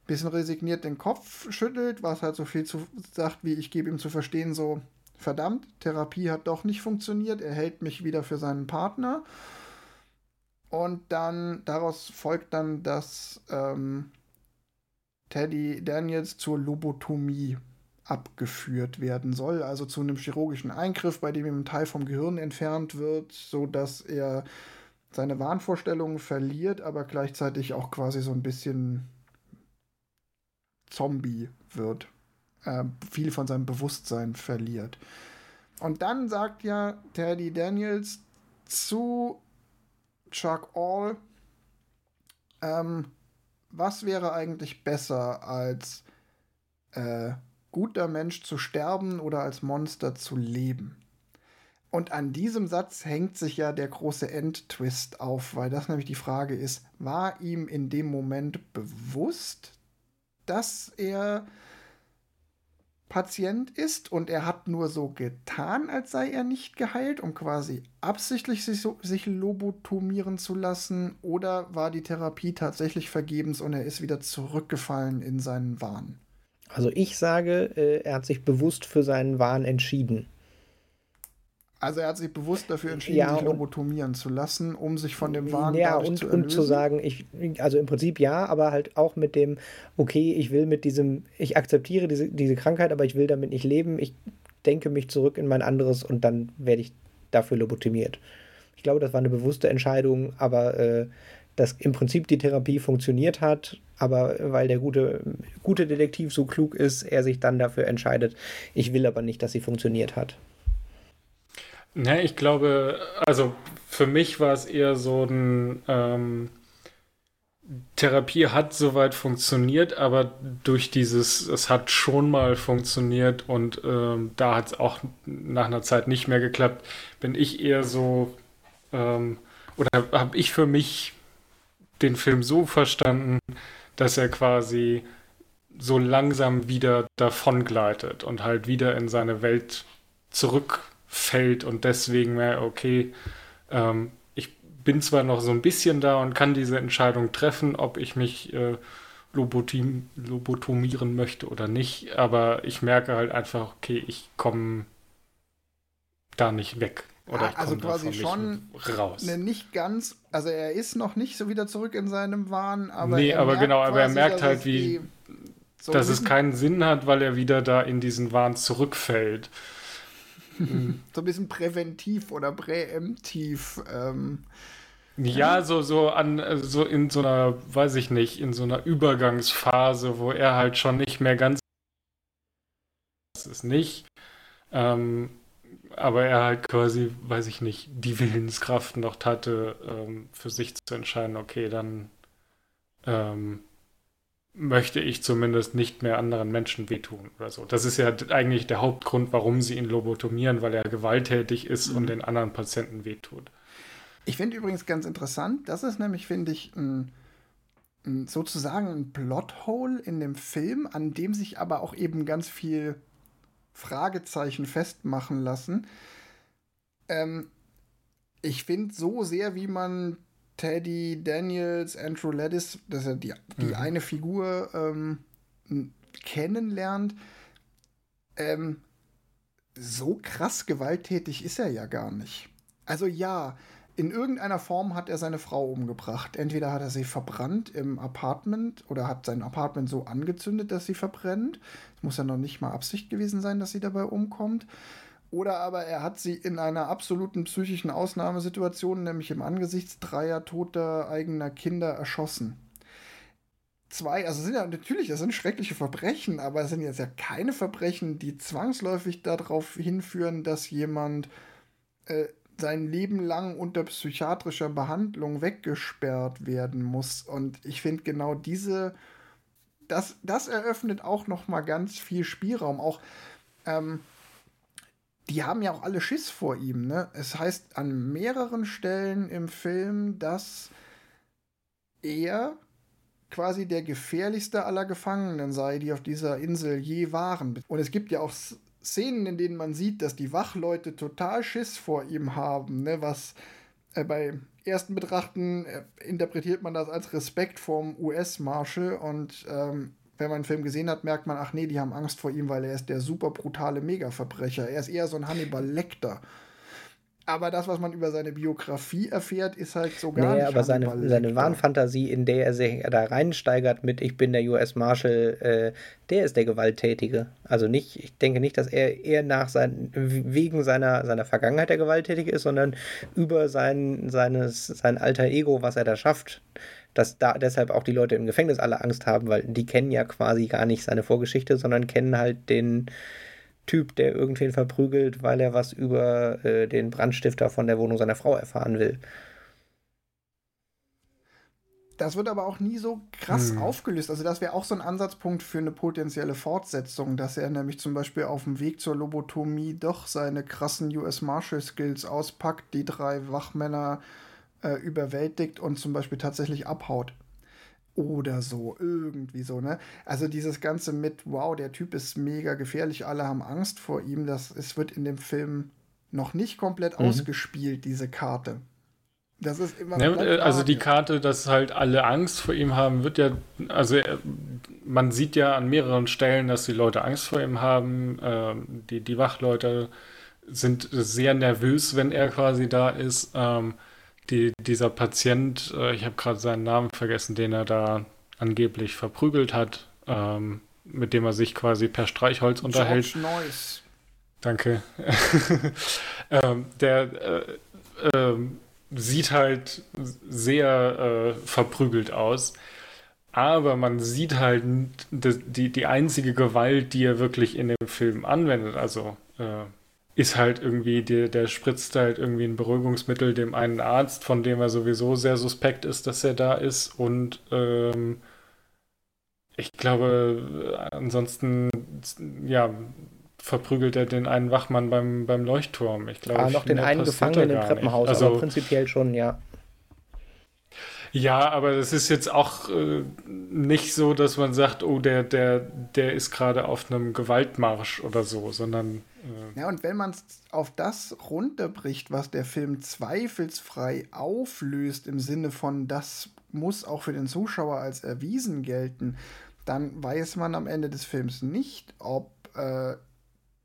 bisschen resigniert den Kopf schüttelt, was halt so viel zu sagt, wie ich gebe ihm zu verstehen, so, verdammt, Therapie hat doch nicht funktioniert, er hält mich wieder für seinen Partner. Und dann daraus folgt dann, dass ähm, Teddy Daniels zur Lobotomie abgeführt werden soll, also zu einem chirurgischen Eingriff, bei dem ihm ein Teil vom Gehirn entfernt wird, sodass er seine Wahnvorstellungen verliert, aber gleichzeitig auch quasi so ein bisschen Zombie wird äh, viel von seinem Bewusstsein verliert. Und dann sagt ja Teddy Daniels zu Chuck All, ähm, was wäre eigentlich besser als äh, guter Mensch zu sterben oder als Monster zu leben? Und an diesem Satz hängt sich ja der große Endtwist auf, weil das nämlich die Frage ist, war ihm in dem Moment bewusst, dass er Patient ist und er hat nur so getan, als sei er nicht geheilt, um quasi absichtlich sich, so, sich lobotomieren zu lassen, oder war die Therapie tatsächlich vergebens und er ist wieder zurückgefallen in seinen Wahn? Also ich sage, äh, er hat sich bewusst für seinen Wahn entschieden. Also er hat sich bewusst dafür entschieden, ja, sich lobotomieren zu lassen, um sich von dem Wahn ja, und, zu und zu sagen, ich, also im Prinzip ja, aber halt auch mit dem, okay, ich will mit diesem, ich akzeptiere diese, diese Krankheit, aber ich will damit nicht leben, ich denke mich zurück in mein anderes und dann werde ich dafür lobotomiert. Ich glaube, das war eine bewusste Entscheidung, aber äh, dass im Prinzip die Therapie funktioniert hat, aber weil der gute, gute Detektiv so klug ist, er sich dann dafür entscheidet, ich will aber nicht, dass sie funktioniert hat. Ne, ich glaube, also für mich war es eher so ein ähm, Therapie hat soweit funktioniert, aber durch dieses, es hat schon mal funktioniert und ähm, da hat es auch nach einer Zeit nicht mehr geklappt, bin ich eher so, ähm, oder habe ich für mich den Film so verstanden, dass er quasi so langsam wieder davon gleitet und halt wieder in seine Welt zurück fällt und deswegen mehr, okay, ähm, ich bin zwar noch so ein bisschen da und kann diese Entscheidung treffen, ob ich mich äh, lobotomieren möchte oder nicht, aber ich merke halt einfach, okay, ich komme da nicht weg. Oder also quasi schon raus. Ne, nicht ganz, also er ist noch nicht so wieder zurück in seinem Wahn, aber. Nee, aber genau, aber er merkt halt, wie, so dass es keinen Sinn hat, weil er wieder da in diesen Wahn zurückfällt. (laughs) so ein bisschen präventiv oder präemptiv. Ähm, ja, so, so an, so in so einer, weiß ich nicht, in so einer Übergangsphase, wo er halt schon nicht mehr ganz das ist nicht. Ähm, aber er halt quasi, weiß ich nicht, die Willenskraft noch hatte, ähm, für sich zu entscheiden, okay, dann ähm, möchte ich zumindest nicht mehr anderen Menschen wehtun oder so. Das ist ja eigentlich der Hauptgrund, warum sie ihn lobotomieren, weil er gewalttätig ist mhm. und den anderen Patienten wehtut. Ich finde übrigens ganz interessant, das ist nämlich, finde ich, ein, ein, sozusagen ein Plothole in dem Film, an dem sich aber auch eben ganz viel Fragezeichen festmachen lassen. Ähm, ich finde so sehr, wie man Teddy Daniels, Andrew Laddis, das ist ja die, die mhm. eine Figur, ähm, kennenlernt, ähm, so krass gewalttätig ist er ja gar nicht. Also ja, in irgendeiner Form hat er seine Frau umgebracht. Entweder hat er sie verbrannt im Apartment oder hat sein Apartment so angezündet, dass sie verbrennt. Es muss ja noch nicht mal Absicht gewesen sein, dass sie dabei umkommt. Oder aber er hat sie in einer absoluten psychischen Ausnahmesituation, nämlich im Angesicht dreier toter eigener Kinder, erschossen. Zwei, also sind ja natürlich, das sind schreckliche Verbrechen, aber es sind jetzt ja keine Verbrechen, die zwangsläufig darauf hinführen, dass jemand äh, sein Leben lang unter psychiatrischer Behandlung weggesperrt werden muss. Und ich finde genau diese, das, das eröffnet auch noch mal ganz viel Spielraum. Auch ähm, die haben ja auch alle Schiss vor ihm. Ne? Es heißt an mehreren Stellen im Film, dass er quasi der gefährlichste aller Gefangenen sei, die auf dieser Insel je waren. Und es gibt ja auch Szenen, in denen man sieht, dass die Wachleute total Schiss vor ihm haben, ne? was äh, bei ersten Betrachten äh, interpretiert man das als Respekt vorm US-Marshal und ähm, wenn man den Film gesehen hat, merkt man, ach nee, die haben Angst vor ihm, weil er ist der super brutale Mega-Verbrecher. Er ist eher so ein Hannibal Lecter. Aber das, was man über seine Biografie erfährt, ist halt so gar nee, nicht. aber seine, seine Wahnfantasie, in der er sich da reinsteigert mit Ich bin der US Marshal, äh, der ist der Gewalttätige. Also nicht, ich denke nicht, dass er eher nach sein, wegen seiner, seiner Vergangenheit der Gewalttätige ist, sondern über sein, seines, sein alter Ego, was er da schafft dass da deshalb auch die Leute im Gefängnis alle Angst haben, weil die kennen ja quasi gar nicht seine Vorgeschichte, sondern kennen halt den Typ, der irgendwen verprügelt, weil er was über äh, den Brandstifter von der Wohnung seiner Frau erfahren will. Das wird aber auch nie so krass hm. aufgelöst. Also das wäre auch so ein Ansatzpunkt für eine potenzielle Fortsetzung, dass er nämlich zum Beispiel auf dem Weg zur Lobotomie doch seine krassen US Marshal Skills auspackt, die drei Wachmänner äh, überwältigt und zum Beispiel tatsächlich abhaut. Oder so, irgendwie so, ne? Also dieses Ganze mit, wow, der Typ ist mega gefährlich, alle haben Angst vor ihm, das es wird in dem Film noch nicht komplett mhm. ausgespielt, diese Karte. Das ist immer. Ja, äh, also die Karte, dass halt alle Angst vor ihm haben, wird ja, also äh, man sieht ja an mehreren Stellen, dass die Leute Angst vor ihm haben. Ähm, die, die Wachleute sind sehr nervös, wenn er quasi da ist. Ähm, die, dieser Patient, äh, ich habe gerade seinen Namen vergessen, den er da angeblich verprügelt hat, ähm, mit dem er sich quasi per Streichholz unterhält. George Noyce. Danke. (laughs) ähm, der äh, äh, sieht halt sehr äh, verprügelt aus. Aber man sieht halt die, die einzige Gewalt, die er wirklich in dem Film anwendet. Also äh, ist halt irgendwie, der, der spritzt halt irgendwie ein Beruhigungsmittel dem einen Arzt, von dem er sowieso sehr suspekt ist, dass er da ist. Und ähm, ich glaube, ansonsten, ja, verprügelt er den einen Wachmann beim, beim Leuchtturm. Ich glaube, ah, noch den einen Gefangenen im Treppenhaus, also, aber prinzipiell schon, ja. Ja, aber das ist jetzt auch äh, nicht so, dass man sagt, oh, der, der, der ist gerade auf einem Gewaltmarsch oder so, sondern. Äh ja, und wenn man es auf das runterbricht, was der Film zweifelsfrei auflöst, im Sinne von, das muss auch für den Zuschauer als erwiesen gelten, dann weiß man am Ende des Films nicht, ob äh,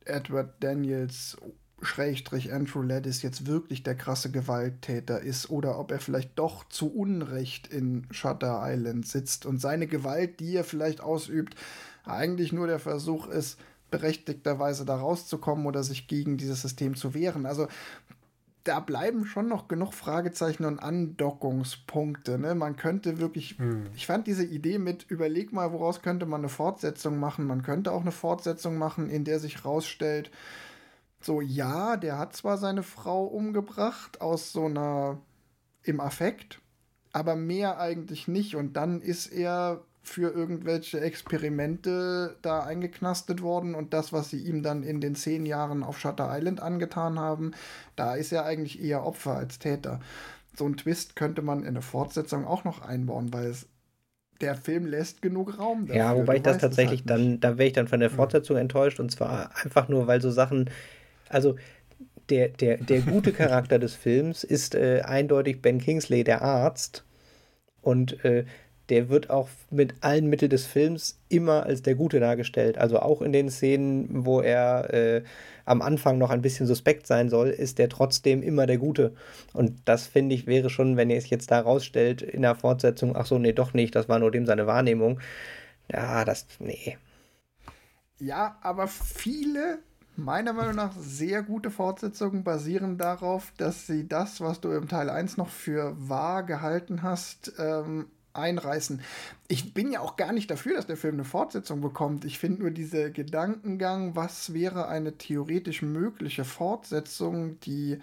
Edward Daniels Schrägstrich Andrew Laddis jetzt wirklich der krasse Gewalttäter ist oder ob er vielleicht doch zu Unrecht in Shutter Island sitzt und seine Gewalt, die er vielleicht ausübt, eigentlich nur der Versuch ist, berechtigterweise da rauszukommen oder sich gegen dieses System zu wehren. Also da bleiben schon noch genug Fragezeichen und Andockungspunkte. Ne? Man könnte wirklich, hm. ich fand diese Idee mit, überleg mal, woraus könnte man eine Fortsetzung machen. Man könnte auch eine Fortsetzung machen, in der sich rausstellt, so, ja, der hat zwar seine Frau umgebracht aus so einer im Affekt, aber mehr eigentlich nicht. Und dann ist er für irgendwelche Experimente da eingeknastet worden und das, was sie ihm dann in den zehn Jahren auf Shutter Island angetan haben, da ist er eigentlich eher Opfer als Täter. So ein Twist könnte man in eine Fortsetzung auch noch einbauen, weil es der Film lässt genug Raum dafür. Ja, wobei du ich das tatsächlich halt dann, da wäre ich dann von der Fortsetzung ja. enttäuscht und zwar einfach nur, weil so Sachen also der, der, der gute (laughs) Charakter des Films ist äh, eindeutig Ben Kingsley, der Arzt. Und äh, der wird auch mit allen Mitteln des Films immer als der Gute dargestellt. Also auch in den Szenen, wo er äh, am Anfang noch ein bisschen suspekt sein soll, ist der trotzdem immer der Gute. Und das finde ich wäre schon, wenn ihr es jetzt da rausstellt in der Fortsetzung, ach so, nee, doch nicht, das war nur dem seine Wahrnehmung. Ja, das, nee. Ja, aber viele meiner Meinung nach sehr gute Fortsetzungen basieren darauf, dass sie das, was du im Teil 1 noch für wahr gehalten hast, ähm, einreißen. Ich bin ja auch gar nicht dafür, dass der Film eine Fortsetzung bekommt. Ich finde nur diese Gedankengang, was wäre eine theoretisch mögliche Fortsetzung, die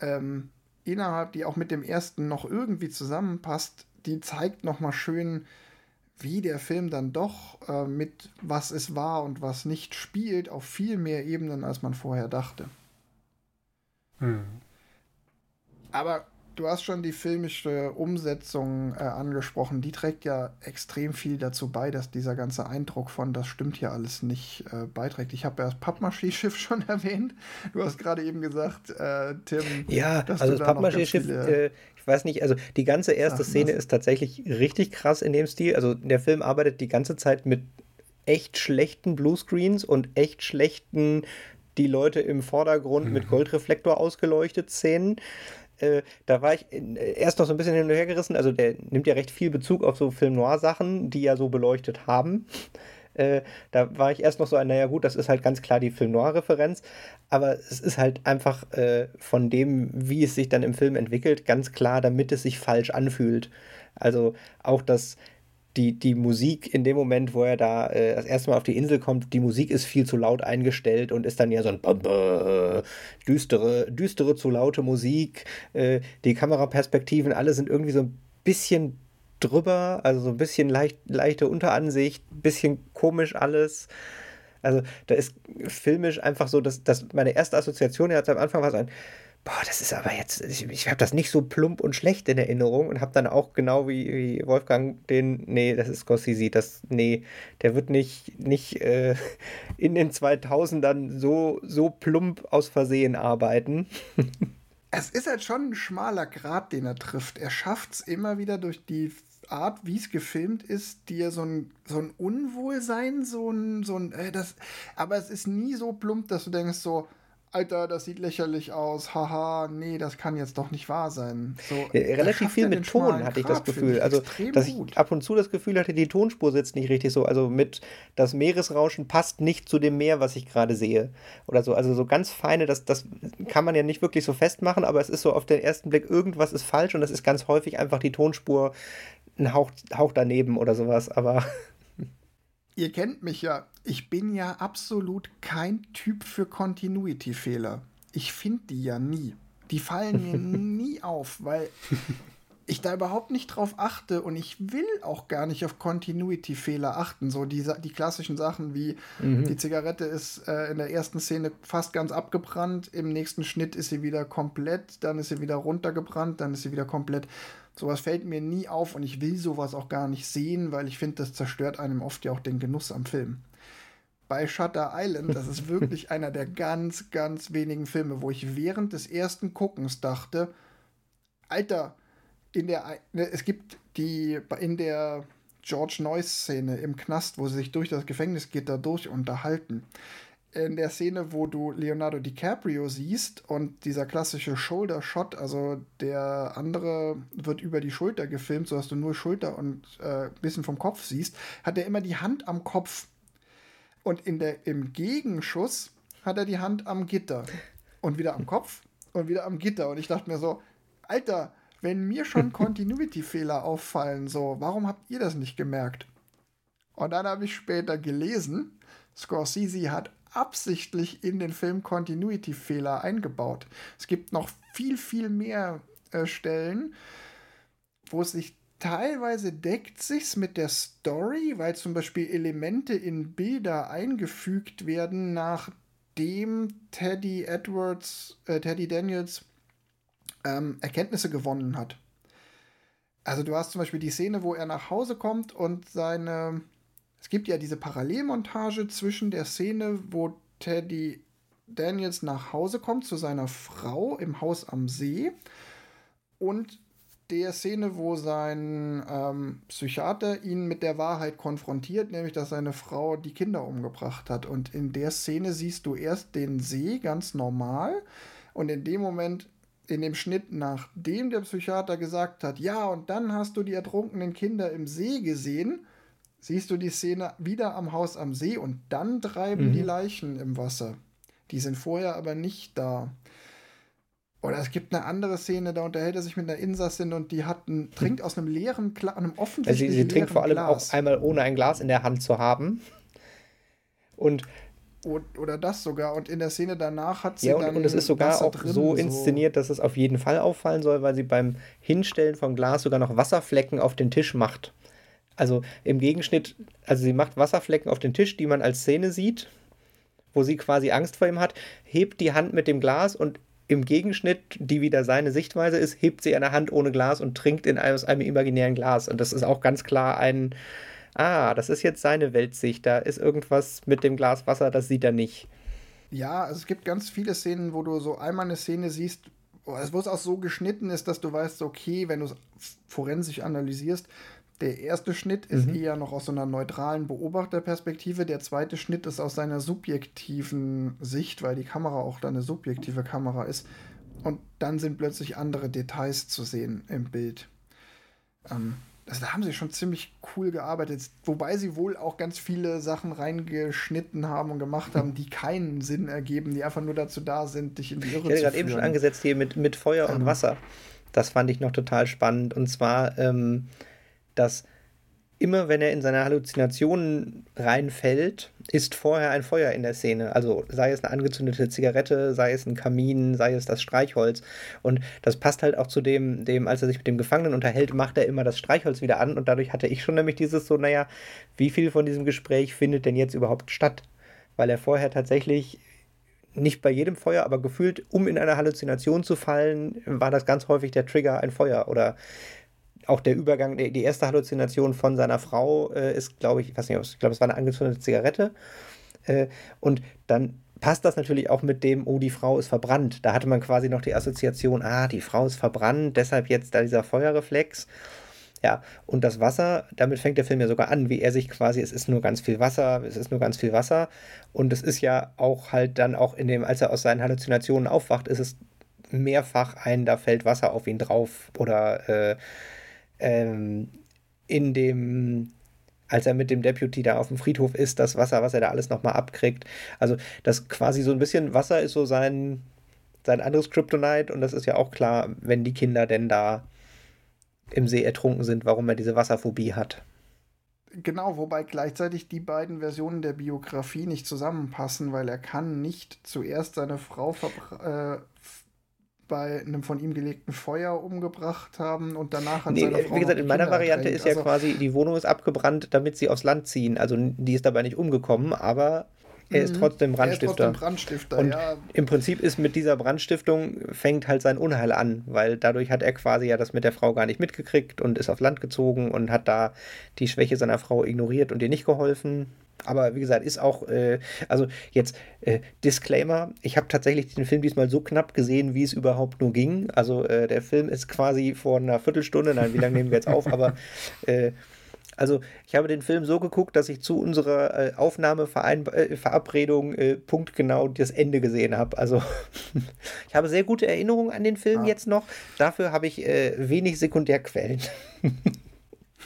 ähm, innerhalb, die auch mit dem ersten noch irgendwie zusammenpasst, die zeigt noch mal schön, wie der Film dann doch äh, mit was es war und was nicht spielt, auf viel mehr Ebenen, als man vorher dachte. Hm. Aber du hast schon die filmische Umsetzung äh, angesprochen. Die trägt ja extrem viel dazu bei, dass dieser ganze Eindruck von, das stimmt hier alles nicht, äh, beiträgt. Ich habe ja das Pappmaché-Schiff (laughs) schon erwähnt. Du hast gerade eben gesagt, äh, Tim. Ja, also das Pappmaché-Schiff, äh, ich weiß nicht, also die ganze erste Szene ist tatsächlich richtig krass in dem Stil. Also der Film arbeitet die ganze Zeit mit echt schlechten Bluescreens und echt schlechten die Leute im Vordergrund mhm. mit Goldreflektor ausgeleuchtet Szenen. Äh, da war ich äh, erst noch so ein bisschen hin und her gerissen. Also der nimmt ja recht viel Bezug auf so Film-Noir-Sachen, die ja so beleuchtet haben. Äh, da war ich erst noch so ein, naja gut, das ist halt ganz klar die Film-Noir-Referenz, aber es ist halt einfach äh, von dem, wie es sich dann im Film entwickelt, ganz klar, damit es sich falsch anfühlt. Also auch das, die, die Musik in dem Moment, wo er da äh, das erste Mal auf die Insel kommt, die Musik ist viel zu laut eingestellt und ist dann ja so ein äh, düstere, düstere, zu laute Musik. Äh, die Kameraperspektiven, alle sind irgendwie so ein bisschen drüber, also so ein bisschen leicht, leichte Unteransicht, bisschen komisch alles. Also da ist filmisch einfach so, dass, dass meine erste Assoziation jetzt am Anfang war so ein boah, das ist aber jetzt, ich, ich habe das nicht so plump und schlecht in Erinnerung und habe dann auch genau wie, wie, Wolfgang den, nee, das ist Scorsese, das, nee, der wird nicht, nicht äh, in den 2000ern so, so plump aus Versehen arbeiten. (laughs) es ist halt schon ein schmaler Grad, den er trifft. Er schafft es immer wieder durch die Art, wie es gefilmt ist, dir so ein, so ein Unwohlsein, so ein, so ein, äh, das, aber es ist nie so plump, dass du denkst so, Alter, das sieht lächerlich aus, haha, nee, das kann jetzt doch nicht wahr sein. So, relativ viel mit Ton hatte ich das Gefühl. Ich also, dass ich gut. ab und zu das Gefühl hatte, die Tonspur sitzt nicht richtig so. Also mit das Meeresrauschen passt nicht zu dem Meer, was ich gerade sehe. Oder so. Also so ganz feine, das, das kann man ja nicht wirklich so festmachen, aber es ist so auf den ersten Blick, irgendwas ist falsch und das ist ganz häufig einfach die Tonspur ein Hauch, Hauch daneben oder sowas. Aber Ihr kennt mich ja. Ich bin ja absolut kein Typ für Continuity-Fehler. Ich finde die ja nie. Die fallen mir (laughs) nie auf, weil ich da überhaupt nicht drauf achte und ich will auch gar nicht auf Continuity-Fehler achten. So die, die klassischen Sachen wie mhm. die Zigarette ist äh, in der ersten Szene fast ganz abgebrannt, im nächsten Schnitt ist sie wieder komplett, dann ist sie wieder runtergebrannt, dann ist sie wieder komplett. Sowas fällt mir nie auf und ich will sowas auch gar nicht sehen, weil ich finde, das zerstört einem oft ja auch den Genuss am Film. Bei Shutter Island, das ist wirklich (laughs) einer der ganz, ganz wenigen Filme, wo ich während des ersten Guckens dachte, Alter, in der, ne, es gibt die, in der George Noyce-Szene im Knast, wo sie sich durch das Gefängnisgitter durch unterhalten in der Szene, wo du Leonardo DiCaprio siehst und dieser klassische Shoulder-Shot, also der andere wird über die Schulter gefilmt, sodass du nur Schulter und äh, ein bisschen vom Kopf siehst, hat er immer die Hand am Kopf. Und in der, im Gegenschuss hat er die Hand am Gitter. Und wieder am Kopf und wieder am Gitter. Und ich dachte mir so, Alter, wenn mir schon (laughs) Continuity-Fehler auffallen, so, warum habt ihr das nicht gemerkt? Und dann habe ich später gelesen, Scorsese hat absichtlich in den Film Continuity-Fehler eingebaut. Es gibt noch viel, viel mehr äh, Stellen, wo es sich teilweise deckt sich's mit der Story, weil zum Beispiel Elemente in Bilder eingefügt werden, nachdem Teddy Edwards, äh, Teddy Daniels ähm, Erkenntnisse gewonnen hat. Also du hast zum Beispiel die Szene, wo er nach Hause kommt und seine es gibt ja diese Parallelmontage zwischen der Szene, wo Teddy Daniels nach Hause kommt zu seiner Frau im Haus am See und der Szene, wo sein ähm, Psychiater ihn mit der Wahrheit konfrontiert, nämlich dass seine Frau die Kinder umgebracht hat. Und in der Szene siehst du erst den See ganz normal und in dem Moment, in dem Schnitt, nachdem der Psychiater gesagt hat, ja, und dann hast du die ertrunkenen Kinder im See gesehen, siehst du die Szene wieder am Haus am See und dann treiben mhm. die Leichen im Wasser. Die sind vorher aber nicht da. Oder es gibt eine andere Szene, da unterhält er sich mit einer Insassin und die hat ein, trinkt aus einem leeren Glas, einem offensichtlichen also sie, sie trinkt vor allem Glas. auch einmal ohne ein Glas in der Hand zu haben. Und oder das sogar. Und in der Szene danach hat sie ja, und, dann und es ist sogar Wasser auch drin, so inszeniert, dass es auf jeden Fall auffallen soll, weil sie beim Hinstellen vom Glas sogar noch Wasserflecken auf den Tisch macht. Also im Gegenschnitt, also sie macht Wasserflecken auf den Tisch, die man als Szene sieht, wo sie quasi Angst vor ihm hat, hebt die Hand mit dem Glas und im Gegenschnitt, die wieder seine Sichtweise ist, hebt sie eine Hand ohne Glas und trinkt in einem, aus einem imaginären Glas. Und das ist auch ganz klar ein, ah, das ist jetzt seine Weltsicht, da ist irgendwas mit dem Glas Wasser, das sieht er nicht. Ja, also es gibt ganz viele Szenen, wo du so einmal eine Szene siehst, wo es auch so geschnitten ist, dass du weißt, okay, wenn du es forensisch analysierst, der erste Schnitt ist mhm. eher noch aus so einer neutralen Beobachterperspektive. Der zweite Schnitt ist aus seiner subjektiven Sicht, weil die Kamera auch dann eine subjektive Kamera ist. Und dann sind plötzlich andere Details zu sehen im Bild. Ähm, also da haben sie schon ziemlich cool gearbeitet. Wobei sie wohl auch ganz viele Sachen reingeschnitten haben und gemacht haben, die keinen Sinn ergeben, die einfach nur dazu da sind, dich in die Irre zu führen. Ich hatte gerade eben schon angesetzt hier mit, mit Feuer und ähm. Wasser. Das fand ich noch total spannend. Und zwar ähm, dass immer wenn er in seine Halluzinationen reinfällt, ist vorher ein Feuer in der Szene. Also sei es eine angezündete Zigarette, sei es ein Kamin, sei es das Streichholz. Und das passt halt auch zu dem, dem, als er sich mit dem Gefangenen unterhält, macht er immer das Streichholz wieder an. Und dadurch hatte ich schon nämlich dieses so, naja, wie viel von diesem Gespräch findet denn jetzt überhaupt statt? Weil er vorher tatsächlich nicht bei jedem Feuer, aber gefühlt, um in eine Halluzination zu fallen, war das ganz häufig der Trigger ein Feuer oder auch der Übergang, die erste Halluzination von seiner Frau äh, ist, glaube ich, ich weiß nicht, ich glaube, es war eine angezündete Zigarette. Äh, und dann passt das natürlich auch mit dem, oh, die Frau ist verbrannt. Da hatte man quasi noch die Assoziation, ah, die Frau ist verbrannt, deshalb jetzt da dieser Feuerreflex. Ja, und das Wasser, damit fängt der Film ja sogar an, wie er sich quasi, es ist nur ganz viel Wasser, es ist nur ganz viel Wasser. Und es ist ja auch halt dann auch in dem, als er aus seinen Halluzinationen aufwacht, ist es mehrfach ein, da fällt Wasser auf ihn drauf oder äh, ähm, in dem als er mit dem Deputy da auf dem Friedhof ist, das Wasser, was er da alles nochmal abkriegt. Also das quasi so ein bisschen Wasser ist so sein, sein anderes Kryptonite und das ist ja auch klar, wenn die Kinder denn da im See ertrunken sind, warum er diese Wasserphobie hat. Genau, wobei gleichzeitig die beiden Versionen der Biografie nicht zusammenpassen, weil er kann nicht zuerst seine Frau äh, bei einem von ihm gelegten Feuer umgebracht haben und danach hat nee, seine Frau Wie gesagt, in meiner Kinder Variante ist ja also, quasi, die Wohnung ist abgebrannt, damit sie aufs Land ziehen. Also die ist dabei nicht umgekommen, aber er ist mhm. trotzdem Brandstifter. Er ist trotzdem Brandstifter, und ja. Im Prinzip ist mit dieser Brandstiftung fängt halt sein Unheil an, weil dadurch hat er quasi ja das mit der Frau gar nicht mitgekriegt und ist auf Land gezogen und hat da die Schwäche seiner Frau ignoriert und ihr nicht geholfen. Aber wie gesagt, ist auch, äh, also jetzt äh, Disclaimer, ich habe tatsächlich den Film diesmal so knapp gesehen, wie es überhaupt nur ging. Also äh, der Film ist quasi vor einer Viertelstunde, nein, wie lange nehmen wir jetzt auf, aber (laughs) äh, also ich habe den Film so geguckt, dass ich zu unserer äh, Aufnahmeverabredung äh, punktgenau das Ende gesehen habe. Also (laughs) ich habe sehr gute Erinnerungen an den Film ah. jetzt noch. Dafür habe ich wenig Sekundärquellen. (laughs)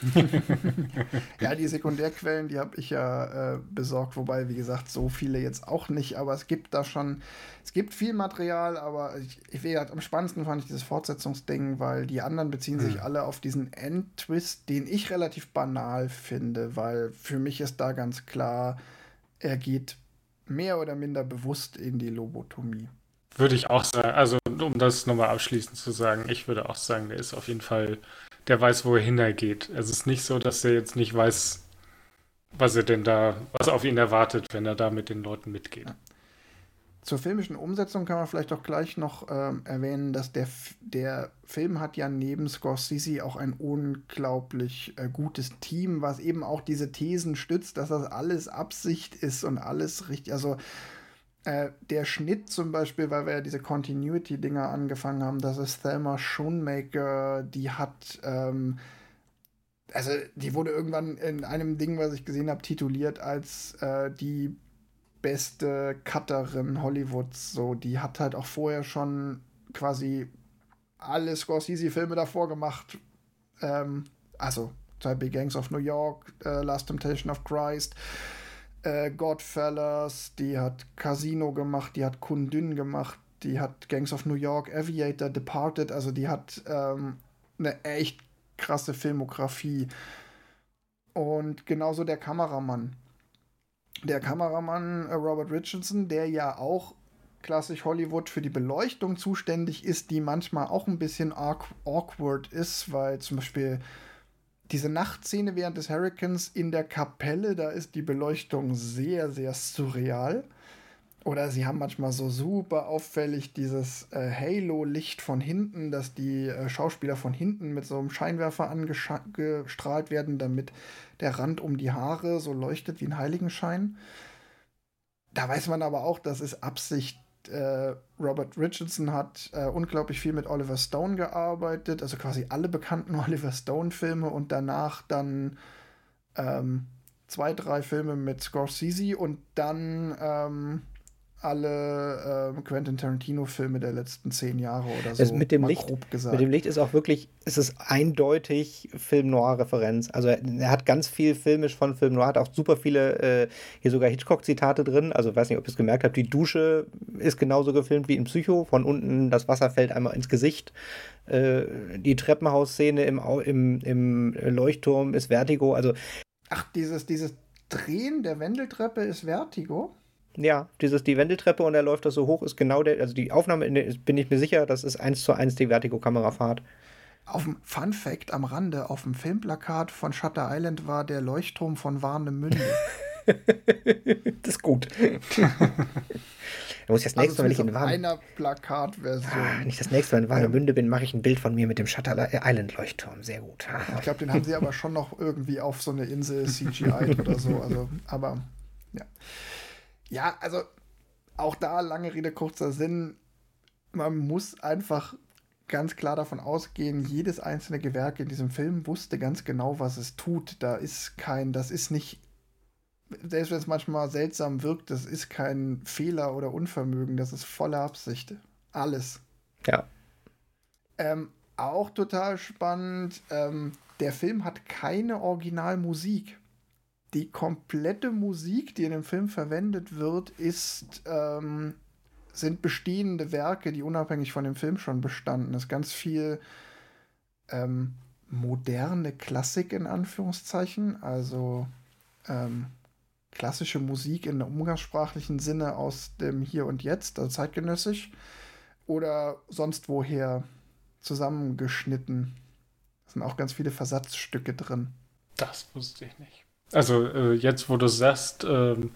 (laughs) ja, die Sekundärquellen, die habe ich ja äh, besorgt, wobei, wie gesagt, so viele jetzt auch nicht, aber es gibt da schon, es gibt viel Material, aber ich, ich am spannendsten fand ich dieses Fortsetzungsding, weil die anderen beziehen sich hm. alle auf diesen Endtwist, den ich relativ banal finde, weil für mich ist da ganz klar, er geht mehr oder minder bewusst in die Lobotomie. Würde ich auch sagen, also um das nochmal abschließend zu sagen, ich würde auch sagen, der ist auf jeden Fall der weiß, wohin er geht. Es ist nicht so, dass er jetzt nicht weiß, was er denn da, was auf ihn erwartet, wenn er da mit den Leuten mitgeht. Zur filmischen Umsetzung kann man vielleicht auch gleich noch ähm, erwähnen, dass der, der Film hat ja neben Scorsese auch ein unglaublich äh, gutes Team, was eben auch diese Thesen stützt, dass das alles Absicht ist und alles richtig. Also Äh, der Schnitt zum Beispiel, weil wir ja diese Continuity-Dinger angefangen haben, das ist Thelma Schoonmaker, die hat, ähm, also die wurde irgendwann in einem Ding, was ich gesehen habe, tituliert als äh, die beste Cutterin Hollywoods. So, die hat halt auch vorher schon quasi alle Scorsese-Filme davor gemacht. Ähm, also Beispiel Gangs of New York, äh, Last Temptation of Christ, äh, Godfellas, die hat Casino gemacht, die hat Kundin gemacht, die hat Gangs of New York, Aviator, Departed, also die hat ähm, eine echt krasse Filmografie. Und genauso der Kameramann der Kameramann äh, Robert Richardson, der ja auch klassisch Hollywood für die Beleuchtung zuständig ist, die manchmal auch ein bisschen awkward ist, weil zum Beispiel diese Nachtszene während des Hurricanes in der Kapelle, da ist die Beleuchtung sehr, sehr surreal. Oder sie haben manchmal so super auffällig dieses äh, Halo-Licht von hinten, dass die äh, Schauspieler von hinten mit so einem Scheinwerfer angestrahlt werden, damit der Rand um die Haare so leuchtet wie ein Heiligenschein. Da weiß man aber auch, das ist Absicht. Äh, Robert Richardson hat äh, unglaublich viel mit Oliver Stone gearbeitet, also quasi alle bekannten (laughs) Oliver Stone-Filme und danach dann ähm, zwei, drei Filme mit Scorsese und dann ähm, alle äh, Quentin Tarantino-Filme der letzten zehn Jahre oder so. Also mit, dem Licht, mit dem Licht ist auch wirklich, es ist eindeutig Film Noir-Referenz. Also er, er, hat ganz viel filmisch von Film Noir, hat auch super viele, äh, hier sogar Hitchcock-Zitate drin. Also ich weiß nicht, ob ihr es gemerkt habt, die Dusche ist genauso gefilmt wie in Psycho. Von unten das Wasser fällt einmal ins Gesicht. Äh, die Treppenhausszene im, im, im Leuchtturm ist Vertigo. Also Ach, dieses, dieses Drehen der Wendeltreppe ist Vertigo? Ja, dieses die Wendeltreppe und er läuft das so hoch, ist genau der, also die Aufnahme, bin ich mir sicher, das ist eins zu eins die Vertigo-Kamerafahrt. Auf dem Fun Fact am Rande, auf dem Filmplakat von Shutter Island war der Leuchtturm von Warnemünde. (laughs) das ist gut. Da muss ich das nächste also Mal, wenn ich in einer Plakatversion. Ah, ich das nächste Mal in Warnemünde bin, mache ich ein Bild von mir mit dem Shutter Island Leuchtturm. Sehr gut. ich glaube, den haben sie aber schon noch irgendwie auf so eine Insel CGI oder so. Also, aber ja. Ja, also auch da lange Rede, kurzer Sinn. Man muss einfach ganz klar davon ausgehen, jedes einzelne Gewerk in diesem Film wusste ganz genau, was es tut. Da ist kein, das ist nicht, selbst wenn es manchmal seltsam wirkt, das ist kein Fehler oder Unvermögen, das ist volle Absicht. Alles. Ja. Ähm, auch total spannend, ähm, der Film hat keine Originalmusik die komplette Musik, die in dem Film verwendet wird, ist, ähm, sind bestehende Werke, die unabhängig von dem Film schon bestanden. Es ist ganz viel ähm, moderne Klassik in Anführungszeichen, also ähm, klassische Musik in umgangssprachlichen Sinne aus dem Hier und Jetzt, also zeitgenössisch, oder sonst woher zusammengeschnitten. Es sind auch ganz viele Versatzstücke drin. Das wusste ich nicht. Also äh, jetzt, wo du sagst, ähm,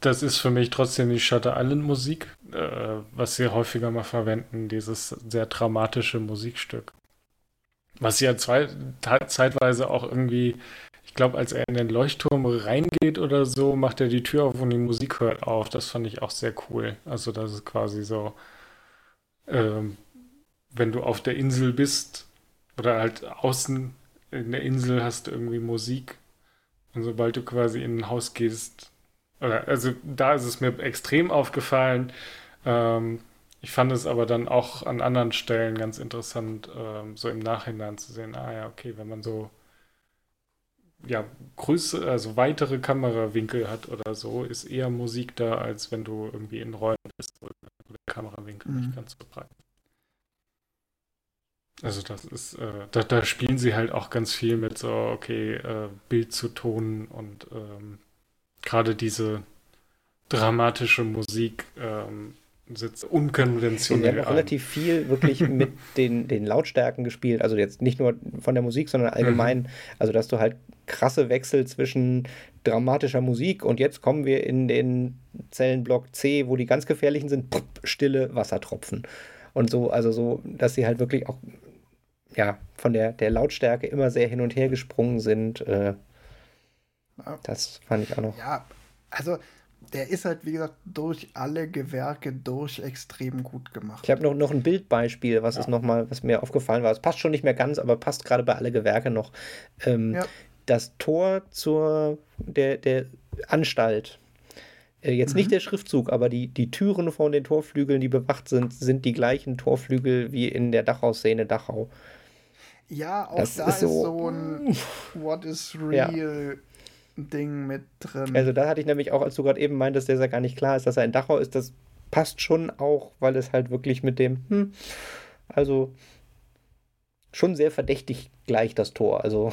das ist für mich trotzdem die Shutter Island Musik, äh, was sie häufiger mal verwenden, dieses sehr dramatische Musikstück. Was ja zwei, zeitweise auch irgendwie, ich glaube, als er in den Leuchtturm reingeht oder so, macht er die Tür auf und die Musik hört auf. Das fand ich auch sehr cool. Also das ist quasi so, ähm, wenn du auf der Insel bist oder halt außen in der Insel hast du irgendwie Musik. Und sobald du quasi in ein Haus gehst, oder, also da ist es mir extrem aufgefallen. Ähm, ich fand es aber dann auch an anderen Stellen ganz interessant, ähm, so im Nachhinein zu sehen, ah ja, okay, wenn man so ja, Größe, also weitere Kamerawinkel hat oder so, ist eher Musik da, als wenn du irgendwie in Räumen bist, wo der Kamerawinkel mhm. nicht ganz so breit also das ist, äh, da, da, spielen sie halt auch ganz viel mit so, okay, äh, Bild zu Ton und ähm, gerade diese dramatische Musik ähm, sitzt unkonventionell. Wir haben relativ viel wirklich (laughs) mit den, den Lautstärken gespielt, also jetzt nicht nur von der Musik, sondern allgemein, mhm. also dass du halt krasse Wechsel zwischen dramatischer Musik und jetzt kommen wir in den Zellenblock C, wo die ganz gefährlichen sind, pff, stille Wassertropfen und so, also so, dass sie halt wirklich auch ja, von der, der Lautstärke immer sehr hin und her gesprungen sind. Äh, das fand ich auch noch. Ja, also der ist halt, wie gesagt, durch alle Gewerke durch extrem gut gemacht. Ich habe noch, noch ein Bildbeispiel, was ja. ist noch mal, was mir aufgefallen war. Es passt schon nicht mehr ganz, aber passt gerade bei alle Gewerke noch. Ähm, ja. Das Tor zur der, der Anstalt. Äh, jetzt mhm. nicht der Schriftzug, aber die, die Türen von den Torflügeln, die bewacht sind, sind die gleichen Torflügel wie in der Dachau-Szene Dachau. Ja, auch das da ist so, ist so ein What is real ja. Ding mit drin. Also da hatte ich nämlich auch, als du gerade eben meintest, dass er gar nicht klar ist, dass er in Dachau ist, das passt schon auch, weil es halt wirklich mit dem, hm, also schon sehr verdächtig gleich das Tor. Also.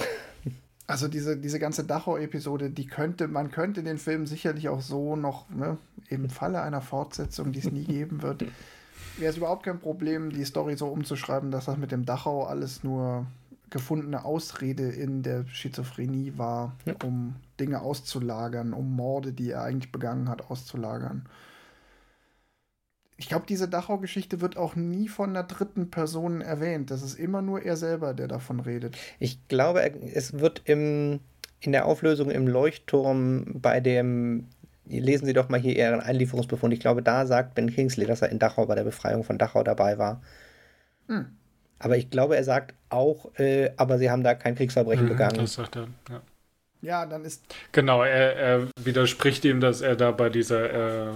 Also diese, diese ganze Dachau-Episode, die könnte, man könnte den Film sicherlich auch so noch, ne, im Falle einer Fortsetzung, die es nie geben wird, (laughs) wäre es überhaupt kein Problem, die Story so umzuschreiben, dass das mit dem Dachau alles nur gefundene Ausrede in der Schizophrenie war, ja. um Dinge auszulagern, um Morde, die er eigentlich begangen hat, auszulagern. Ich glaube, diese Dachau-Geschichte wird auch nie von einer dritten Person erwähnt. Das ist immer nur er selber, der davon redet. Ich glaube, es wird im, in der Auflösung im Leuchtturm bei dem, lesen Sie doch mal hier Ihren Einlieferungsbefund. Ich glaube, da sagt Ben Kingsley, dass er in Dachau bei der Befreiung von Dachau dabei war. Hm. Aber ich glaube, er sagt auch, äh, aber sie haben da kein Kriegsverbrechen mhm, begangen. Das sagt er, ja. Ja, dann ist. Genau, er, er widerspricht ihm, dass er da bei dieser, äh,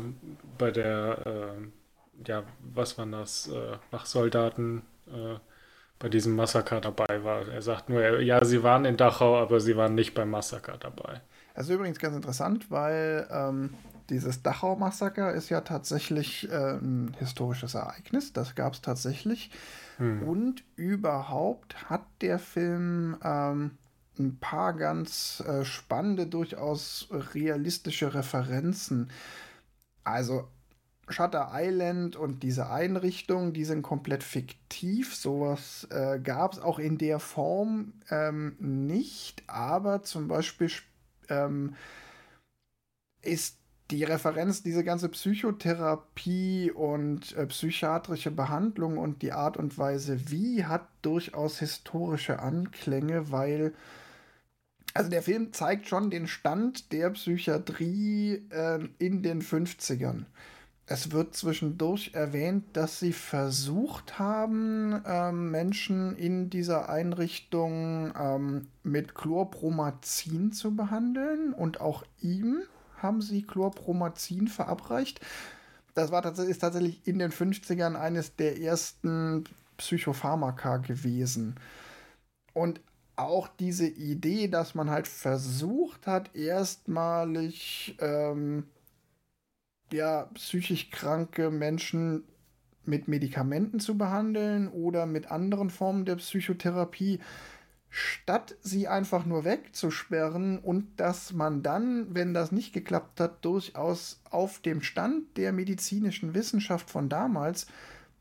bei der, äh, ja, was waren das, äh, Wachsoldaten, äh, bei diesem Massaker dabei war. Er sagt nur, ja, sie waren in Dachau, aber sie waren nicht beim Massaker dabei. Das ist übrigens ganz interessant, weil ähm, dieses Dachau-Massaker ist ja tatsächlich äh, ein historisches Ereignis. Das gab es tatsächlich. Hm. Und überhaupt hat der Film ähm, ein paar ganz äh, spannende, durchaus realistische Referenzen. Also Shutter Island und diese Einrichtung, die sind komplett fiktiv. Sowas äh, gab es auch in der Form ähm, nicht, aber zum Beispiel ähm, ist die Referenz, diese ganze Psychotherapie und äh, psychiatrische Behandlung und die Art und Weise, wie, hat durchaus historische Anklänge, weil also der Film zeigt schon den Stand der Psychiatrie äh, in den 50ern. Es wird zwischendurch erwähnt, dass sie versucht haben, ähm, Menschen in dieser Einrichtung ähm, mit Chlorpromazin zu behandeln und auch ihm haben sie Chlorpromazin verabreicht. Das war tatsächlich, ist tatsächlich in den 50ern eines der ersten Psychopharmaka gewesen. Und auch diese Idee, dass man halt versucht hat, erstmalig ähm, ja, psychisch kranke Menschen mit Medikamenten zu behandeln oder mit anderen Formen der Psychotherapie, statt sie einfach nur wegzusperren und dass man dann, wenn das nicht geklappt hat, durchaus auf dem Stand der medizinischen Wissenschaft von damals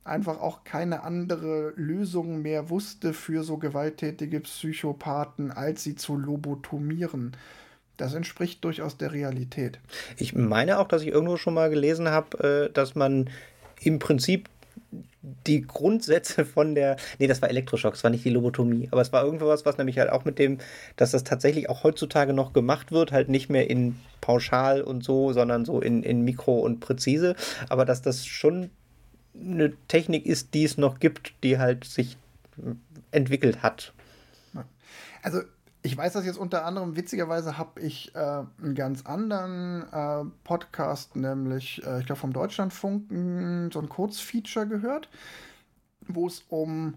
einfach auch keine andere Lösung mehr wusste für so gewalttätige Psychopathen, als sie zu lobotomieren. Das entspricht durchaus der Realität. Ich meine auch, dass ich irgendwo schon mal gelesen habe, äh, dass man im Prinzip die Grundsätze von der, nee, das war Elektroschock, das war nicht die Lobotomie, aber es war irgendwas, was nämlich halt auch mit dem, dass das tatsächlich auch heutzutage noch gemacht wird, halt nicht mehr in pauschal und so, sondern so in, in Mikro und präzise, aber dass das schon eine Technik ist, die es noch gibt, die halt sich entwickelt hat. Also ich weiß das jetzt unter anderem, witzigerweise habe ich äh, einen ganz anderen äh, Podcast, nämlich, äh, ich glaube, vom Deutschlandfunk, so ein Kurzfeature gehört, wo es um,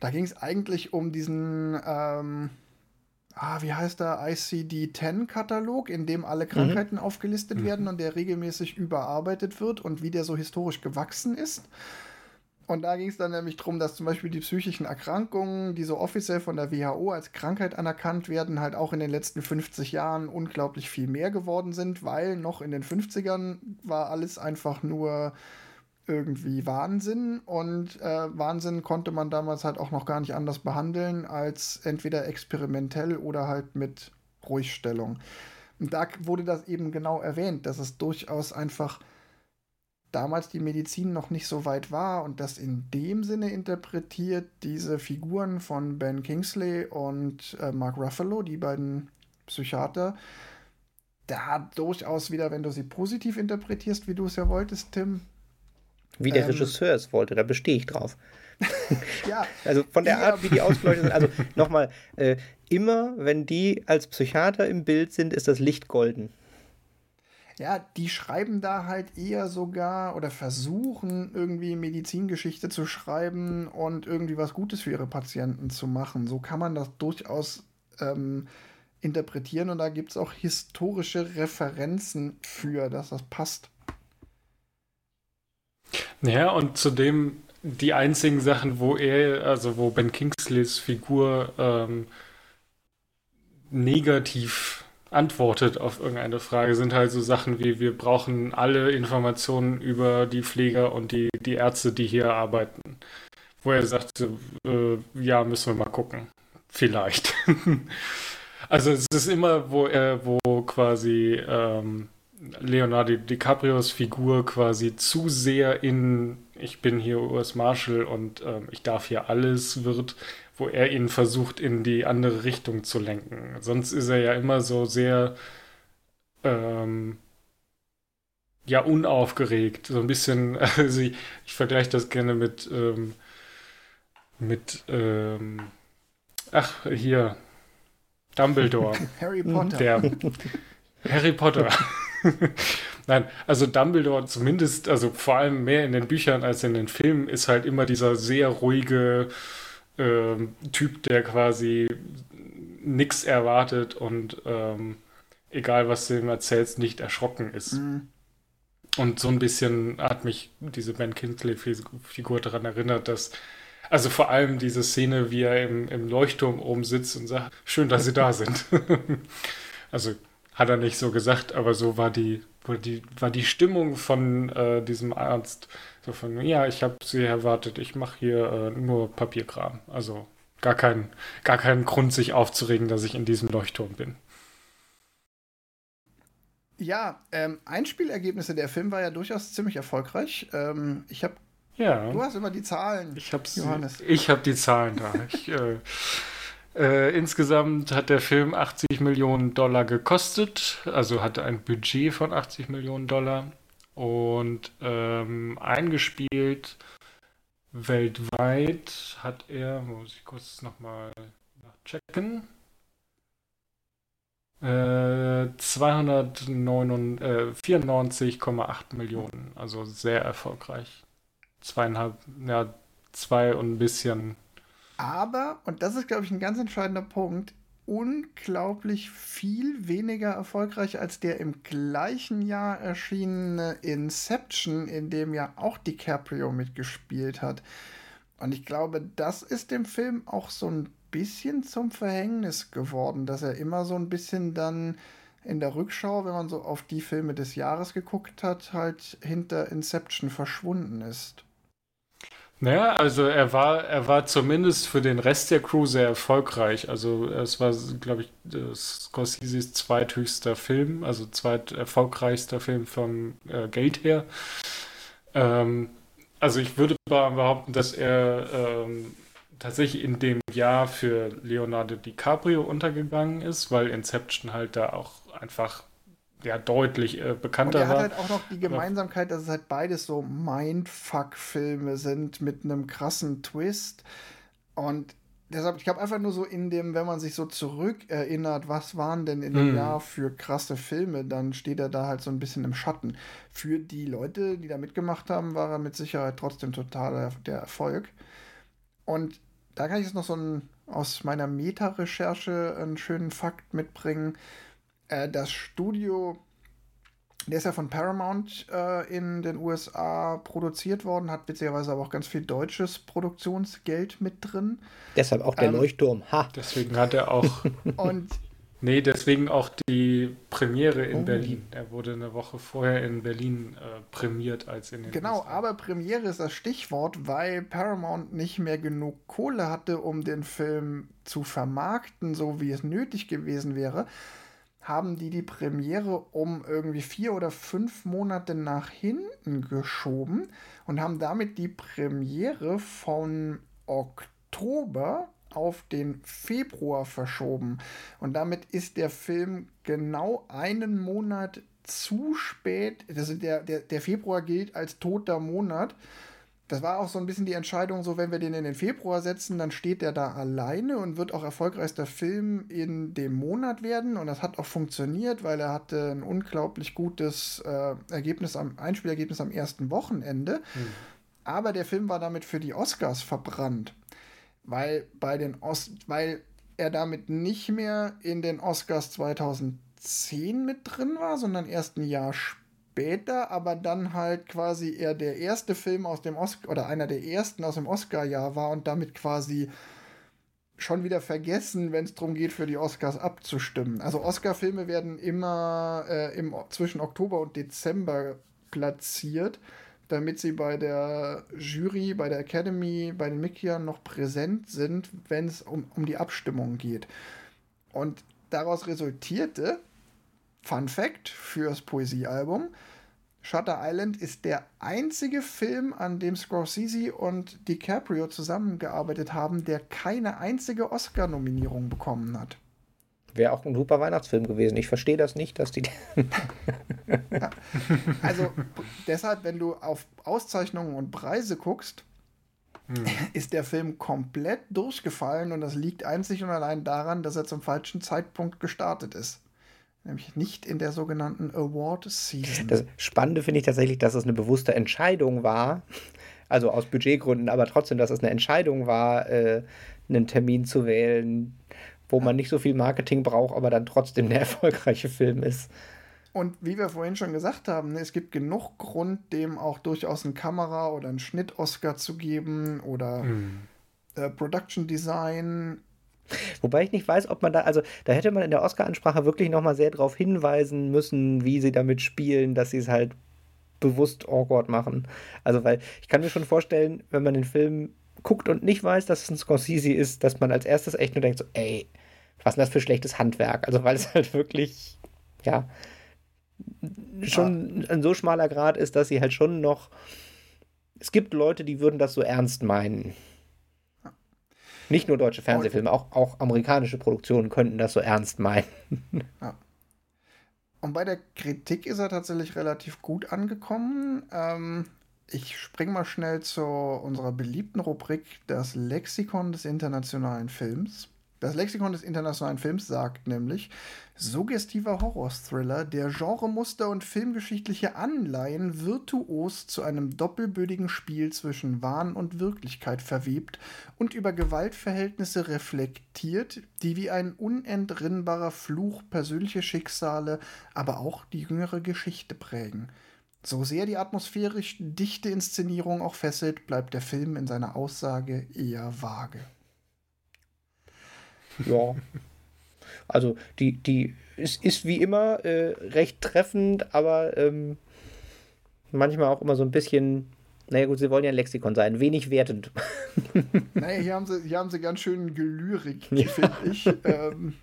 da ging es eigentlich um diesen, ähm, ah, wie heißt der, ICD-10-Katalog, in dem alle mhm. Krankheiten mhm. aufgelistet mhm. werden und der regelmäßig überarbeitet wird und wie der so historisch gewachsen ist. Und da ging es dann nämlich darum, dass zum Beispiel die psychischen Erkrankungen, die so offiziell von der WHO als Krankheit anerkannt werden, halt auch in den letzten 50 Jahren unglaublich viel mehr geworden sind, weil noch in den 50ern war alles einfach nur irgendwie Wahnsinn und äh, Wahnsinn konnte man damals halt auch noch gar nicht anders behandeln als entweder experimentell oder halt mit Ruhigstellung. Und da wurde das eben genau erwähnt, dass es durchaus einfach damals die Medizin noch nicht so weit war und das in dem Sinne interpretiert, diese Figuren von Ben Kingsley und äh, Mark Ruffalo, die beiden Psychiater, da durchaus wieder, wenn du sie positiv interpretierst, wie du es ja wolltest, Tim. Wie der ähm, Regisseur es wollte, da bestehe ich drauf. (laughs) ja. (laughs) Also von der Art, wie die ausgeleuchtet sind. Also (laughs) nochmal, äh, immer wenn die als Psychiater im Bild sind, ist das Licht golden. Ja, die schreiben da halt eher sogar oder versuchen irgendwie Medizingeschichte zu schreiben und irgendwie was Gutes für ihre Patienten zu machen. So kann man das durchaus ähm, interpretieren und da gibt es auch historische Referenzen für, dass das passt. Ja, und zudem die einzigen Sachen, wo er, also wo Ben Kingsleys Figur ähm, negativ antwortet auf irgendeine Frage, sind halt so Sachen wie, wir brauchen alle Informationen über die Pfleger und die, die Ärzte, die hier arbeiten. Wo er sagt, äh, ja, müssen wir mal gucken. Vielleicht. (laughs) also es ist immer, wo er, wo quasi ähm, Leonardo DiCaprios Figur quasi zu sehr in ich bin hier US Marshall und ähm, ich darf hier alles wird, wo er ihn versucht, in die andere Richtung zu lenken. Sonst ist er ja immer so sehr ähm, ja unaufgeregt. So ein bisschen, (laughs) also ich, ich vergleiche das gerne mit ähm, mit ähm, ach, hier Dumbledore. (laughs) Harry Potter. Der Harry Potter. (laughs) Nein, also Dumbledore zumindest, also vor allem mehr in den Büchern als in den Filmen, ist halt immer dieser sehr ruhige äh, Typ, der quasi nichts erwartet und ähm, egal was du ihm erzählst, nicht erschrocken ist. Mhm. Und so ein bisschen hat mich diese Ben Kingsley-Figur daran erinnert, dass, also vor allem diese Szene, wie er im, im Leuchtturm oben sitzt und sagt, schön, dass Sie da sind. (laughs) also hat er nicht so gesagt, aber so war die, war die, war die Stimmung von äh, diesem Arzt. So von, ja, ich habe sie erwartet, ich mache hier äh, nur Papierkram. Also gar kein, gar keinen Grund, sich aufzuregen, dass ich in diesem Leuchtturm bin. Ja, ähm, Einspielergebnisse der Film war ja durchaus ziemlich erfolgreich. Ähm, ich habe ja. Du hast immer die Zahlen. Ich habe Johannes. Ich habe die Zahlen da. ich, äh, äh, insgesamt hat der Film 80 Millionen Dollar gekostet, also hatte ein Budget von 80 Millionen Dollar und ähm, eingespielt weltweit hat er, muss ich kurz nochmal nachchecken, äh, 294,8 äh, Millionen, also sehr erfolgreich. Zweieinhalb, ja, zwei und ein bisschen aber, und das ist, glaube ich, ein ganz entscheidender Punkt, unglaublich viel weniger erfolgreich als der im gleichen Jahr erschienene Inception, in dem ja auch DiCaprio mitgespielt hat. Und ich glaube, das ist dem Film auch so ein bisschen zum Verhängnis geworden, dass er immer so ein bisschen dann in der Rückschau, wenn man so auf die Filme des Jahres geguckt hat, halt hinter Inception verschwunden ist. Naja, also er war, er war zumindest für den Rest der Crew sehr erfolgreich. Also es war, glaube ich, Scorseses zweithöchster Film, also zweit erfolgreichster Film vom äh, Geld her. Ähm, also ich würde behaupten, dass er ähm, tatsächlich in dem Jahr für Leonardo DiCaprio untergegangen ist, weil Inception halt da auch einfach ja deutlich äh, bekannter war. Und er hat halt auch noch die Gemeinsamkeit, dass es halt beides so Mindfuck-Filme sind mit einem krassen Twist. Und deshalb, ich glaube einfach nur so in dem, wenn man sich so zurückerinnert, was waren denn in dem mm. Jahr für krasse Filme, dann steht er da halt so ein bisschen im Schatten. Für die Leute, die da mitgemacht haben, war er mit Sicherheit trotzdem total der Erfolg. Und da kann ich jetzt noch so ein, aus meiner Meta-Recherche einen schönen Fakt mitbringen. Äh, das Studio, der ist ja von Paramount äh, in den USA produziert worden, hat witzigerweise aber auch ganz viel deutsches Produktionsgeld mit drin. Deshalb auch der ähm, Leuchtturm. Ha. Deswegen hat er auch. (laughs) und Nee, deswegen auch die Premiere in oh. Berlin. Er wurde eine Woche vorher in Berlin äh, prämiert als in den Genau, USA. aber Premiere ist das Stichwort, weil Paramount nicht mehr genug Kohle hatte, um den Film zu vermarkten, so wie es nötig gewesen wäre haben die die Premiere um irgendwie vier oder fünf Monate nach hinten geschoben und haben damit die Premiere von Oktober auf den Februar verschoben. Und damit ist der Film genau einen Monat zu spät. Also der, der, der Februar gilt als toter Monat. Das war auch so ein bisschen die Entscheidung, so wenn wir den in den Februar setzen, dann steht der da alleine und wird auch erfolgreichster Film in dem Monat werden. Und das hat auch funktioniert, weil er hatte ein unglaublich gutes äh, Ergebnis am Einspielergebnis am ersten Wochenende. Mhm. Aber der Film war damit für die Oscars verbrannt, weil bei den Os weil er damit nicht mehr in den Oscars 2010 mit drin war, sondern erst ein Jahr später, aber dann halt quasi eher der erste Film aus dem Oscar oder einer der ersten aus dem Oscar-Jahr war und damit quasi schon wieder vergessen, wenn es darum geht, für die Oscars abzustimmen. Also Oscar-Filme werden immer äh, im, zwischen Oktober und Dezember platziert damit sie bei der Jury, bei der Academy, bei den Mitgliedern noch präsent sind, wenn es um, um die Abstimmung geht. Und daraus resultierte, Fun Fact fürs Poesiealbum, Shutter Island ist der einzige Film, an dem Scorsese und DiCaprio zusammengearbeitet haben, der keine einzige Oscar-Nominierung bekommen hat. Wäre auch ein super Weihnachtsfilm gewesen. Ich verstehe das nicht, dass die. (laughs) ja. Also deshalb, wenn du auf Auszeichnungen und Preise guckst, hm. ist der Film komplett durchgefallen und das liegt einzig und allein daran, dass er zum falschen Zeitpunkt gestartet ist. Nämlich nicht in der sogenannten Award Season. Das Spannende finde ich tatsächlich, dass es eine bewusste Entscheidung war, also aus Budgetgründen, aber trotzdem, dass es eine Entscheidung war, äh, einen Termin zu wählen, wo man nicht so viel Marketing braucht, aber dann trotzdem der erfolgreiche Film ist. Und wie wir vorhin schon gesagt haben, ne, es gibt genug Grund, dem auch durchaus ein Kamera- oder ein Schnitt-Oscar zu geben oder hm. äh, Production Design. Wobei ich nicht weiß, ob man da, also da hätte man in der Oscar-Ansprache wirklich nochmal sehr darauf hinweisen müssen, wie sie damit spielen, dass sie es halt bewusst awkward machen. Also, weil ich kann mir schon vorstellen, wenn man den Film guckt und nicht weiß, dass es ein Scorsese ist, dass man als erstes echt nur denkt, so, ey, was ist das für schlechtes Handwerk? Also, weil es (laughs) halt wirklich, ja, schon ja. ein so schmaler Grad ist, dass sie halt schon noch. Es gibt Leute, die würden das so ernst meinen. Nicht nur deutsche Fernsehfilme, auch, auch amerikanische Produktionen könnten das so ernst meinen. (laughs) Ja. Und bei der Kritik ist er tatsächlich relativ gut angekommen. Ähm, ich spring mal schnell zu unserer beliebten Rubrik Das Lexikon des internationalen Films. Das Lexikon des internationalen Films sagt nämlich, suggestiver Horror-Thriller, der Genremuster und filmgeschichtliche Anleihen virtuos zu einem doppelbödigen Spiel zwischen Wahn und Wirklichkeit verwebt und über Gewaltverhältnisse reflektiert, die wie ein unentrinnbarer Fluch persönliche Schicksale, aber auch die jüngere Geschichte prägen. So sehr die atmosphärisch dichte Inszenierung auch fesselt, bleibt der Film in seiner Aussage eher vage. (laughs) Ja. Also die, die ist, ist wie immer äh, recht treffend, aber ähm, manchmal auch immer so ein bisschen, naja gut, sie wollen ja ein Lexikon sein, wenig wertend. (laughs) Naja, hier haben sie, hier haben sie ganz schön Gelyrik, ja. finde ich, ähm,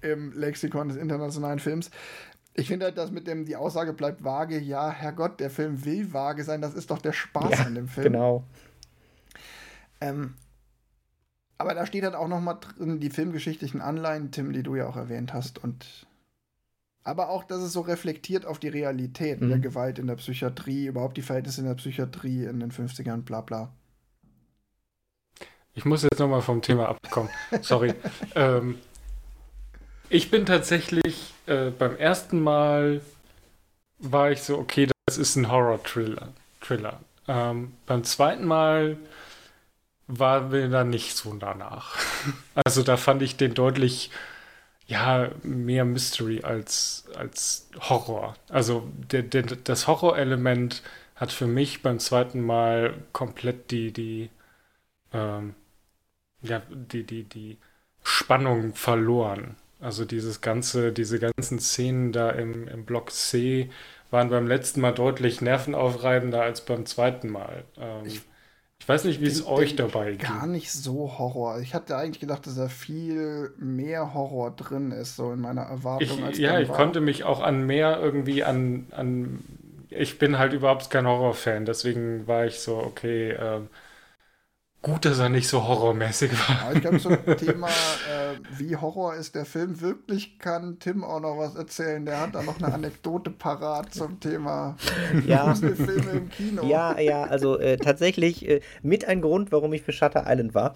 im Lexikon des internationalen Films ich finde halt, dass mit dem die Aussage bleibt vage, ja, Herrgott, der Film will vage sein, das ist doch der Spaß ja, an dem Film. Genau. Ähm, aber da steht halt auch noch mal drin die filmgeschichtlichen Anleihen, Tim, die du ja auch erwähnt hast. Und aber auch, dass es so reflektiert auf die Realität mhm. der Gewalt in der Psychiatrie, überhaupt die Verhältnisse in der Psychiatrie in den 50ern, bla bla. Ich muss jetzt noch mal vom Thema abkommen. Sorry. (laughs) ähm, ich bin tatsächlich äh, beim ersten Mal war ich so, okay, das ist ein Horror-Thriller. Thriller. Ähm, beim zweiten Mal war mir da nicht so danach. (laughs) Also da fand ich den deutlich, ja, mehr Mystery als, als Horror. Also der, der, das Horrorelement hat für mich beim zweiten Mal komplett die, die, ähm, ja, die, die, die Spannung verloren. Also dieses ganze, diese ganzen Szenen da im, im Block C waren beim letzten Mal deutlich nervenaufreibender als beim zweiten Mal. Ähm, ich, ich, weiß nicht, wie es euch dabei geht. Gar nicht so Horror. Ich hatte eigentlich gedacht, dass da viel mehr Horror drin ist, so in meiner Erwartung. Ich, als ja, ich war. konnte mich auch an mehr irgendwie an, an. Ich bin halt überhaupt kein Horrorfan, deswegen war ich so, okay, ähm, gut, dass er nicht so horrormäßig war. Ja, ich glaube, zum (laughs) Thema, äh, wie Horror ist der Film wirklich, kann Tim auch noch was erzählen. Der hat da noch eine Anekdote parat zum Thema ja. Filme im Kino. Ja, ja, also äh, tatsächlich äh, mit ein Grund, warum ich für Shutter Island war.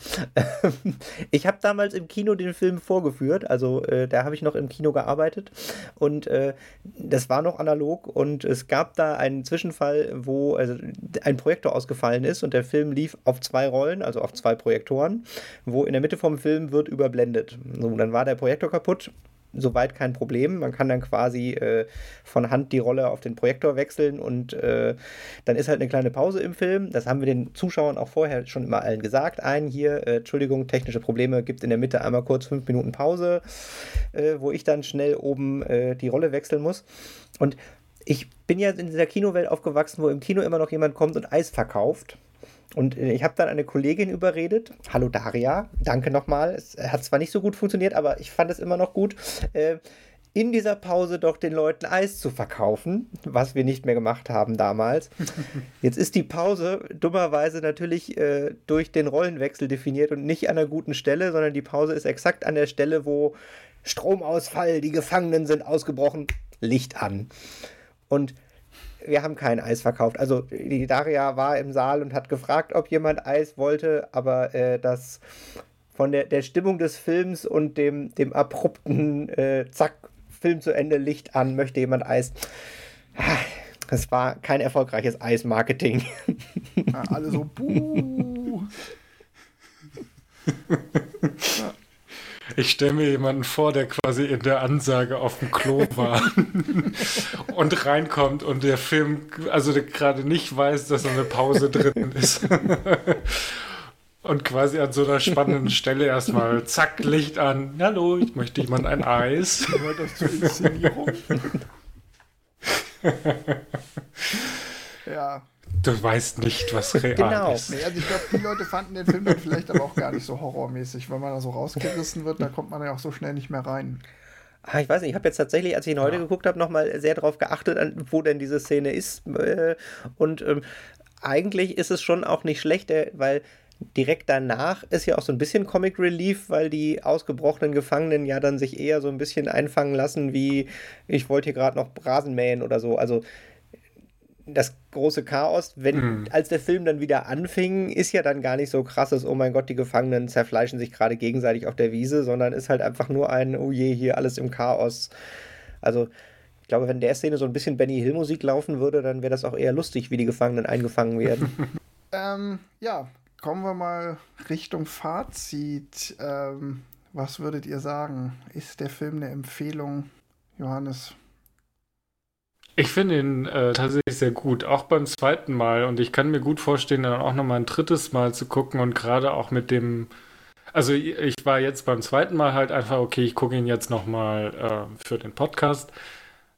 (laughs) ich habe damals im Kino den Film vorgeführt, also äh, da habe ich noch im Kino gearbeitet und äh, das war noch analog und es gab da einen Zwischenfall, wo also, ein Projektor ausgefallen ist und der Film lief auf zwei Rollen Rollen, also auf zwei Projektoren, wo in der Mitte vom Film wird überblendet. So, dann war der Projektor kaputt. Soweit kein Problem. Man kann dann quasi äh, von Hand die Rolle auf den Projektor wechseln und äh, dann ist halt eine kleine Pause im Film. Das haben wir den Zuschauern auch vorher schon immer allen gesagt. Ein hier, äh, Entschuldigung, technische Probleme, gibt in der Mitte einmal kurz fünf Minuten Pause, äh, wo ich dann schnell oben äh, die Rolle wechseln muss. Und ich bin ja in dieser Kinowelt aufgewachsen, wo im Kino immer noch jemand kommt und Eis verkauft. Und äh, ich habe dann eine Kollegin überredet. Hallo Daria, danke nochmal. Es hat zwar nicht so gut funktioniert, aber ich fand es immer noch gut. Äh, in dieser Pause doch den Leuten Eis zu verkaufen, was wir nicht mehr gemacht haben damals. (laughs) Jetzt ist die Pause dummerweise natürlich äh, durch den Rollenwechsel definiert und nicht an einer guten Stelle, sondern die Pause ist exakt an der Stelle, wo Stromausfall, die Gefangenen sind ausgebrochen, Licht an. Und wir haben kein Eis verkauft. Also die Daria war im Saal und hat gefragt, ob jemand Eis wollte, aber äh, das von der, der Stimmung des Films und dem, dem abrupten äh, Zack, Film zu Ende, Licht an, möchte jemand Eis. Es war kein erfolgreiches Eismarketing. Ja, alle so, buh. (laughs) ja. Ich stelle mir jemanden vor, der quasi in der Ansage auf dem Klo war (laughs) und reinkommt und der Film, also gerade nicht weiß, dass eine Pause drin ist. und quasi an so einer spannenden Stelle erstmal zack, Licht an. Hallo, ich möchte jemand ein Eis. das zur Inszenierung. ja. Du weißt nicht, was real genau. ist. Nee, also ich glaube, die Leute fanden den Film dann vielleicht aber auch gar nicht so horrormäßig. Wenn man da so rausgerissen wird, da kommt man ja auch so schnell nicht mehr rein. Ah, ich weiß nicht, ich habe jetzt tatsächlich, als ich ihn heute ja. geguckt habe, nochmal sehr darauf geachtet, wo denn diese Szene ist. Äh, und ähm, eigentlich ist es schon auch nicht schlecht, äh, weil direkt danach ist ja auch so ein bisschen Comic Relief, weil die ausgebrochenen Gefangenen ja dann sich eher so ein bisschen einfangen lassen, wie ich wollte hier gerade noch Rasen mähen oder so. Also das große Chaos, wenn, mhm. als der Film dann wieder anfing, ist ja dann gar nicht so krasses, oh mein Gott, die Gefangenen zerfleischen sich gerade gegenseitig auf der Wiese, sondern ist halt einfach nur ein, oh je, hier alles im Chaos. Also, ich glaube, wenn der Szene so ein bisschen Benny Hill Musik laufen würde, dann wäre das auch eher lustig, wie die Gefangenen eingefangen werden. (laughs) ähm, ja, kommen wir mal Richtung Fazit. Ähm, was würdet ihr sagen? Ist der Film eine Empfehlung, Johannes? Ich finde ihn äh, tatsächlich sehr gut, auch beim zweiten Mal. Und ich kann mir gut vorstellen, dann auch nochmal ein drittes Mal zu gucken und gerade auch mit dem. Also ich war jetzt beim zweiten Mal halt einfach, okay, ich gucke ihn jetzt nochmal äh, für den Podcast.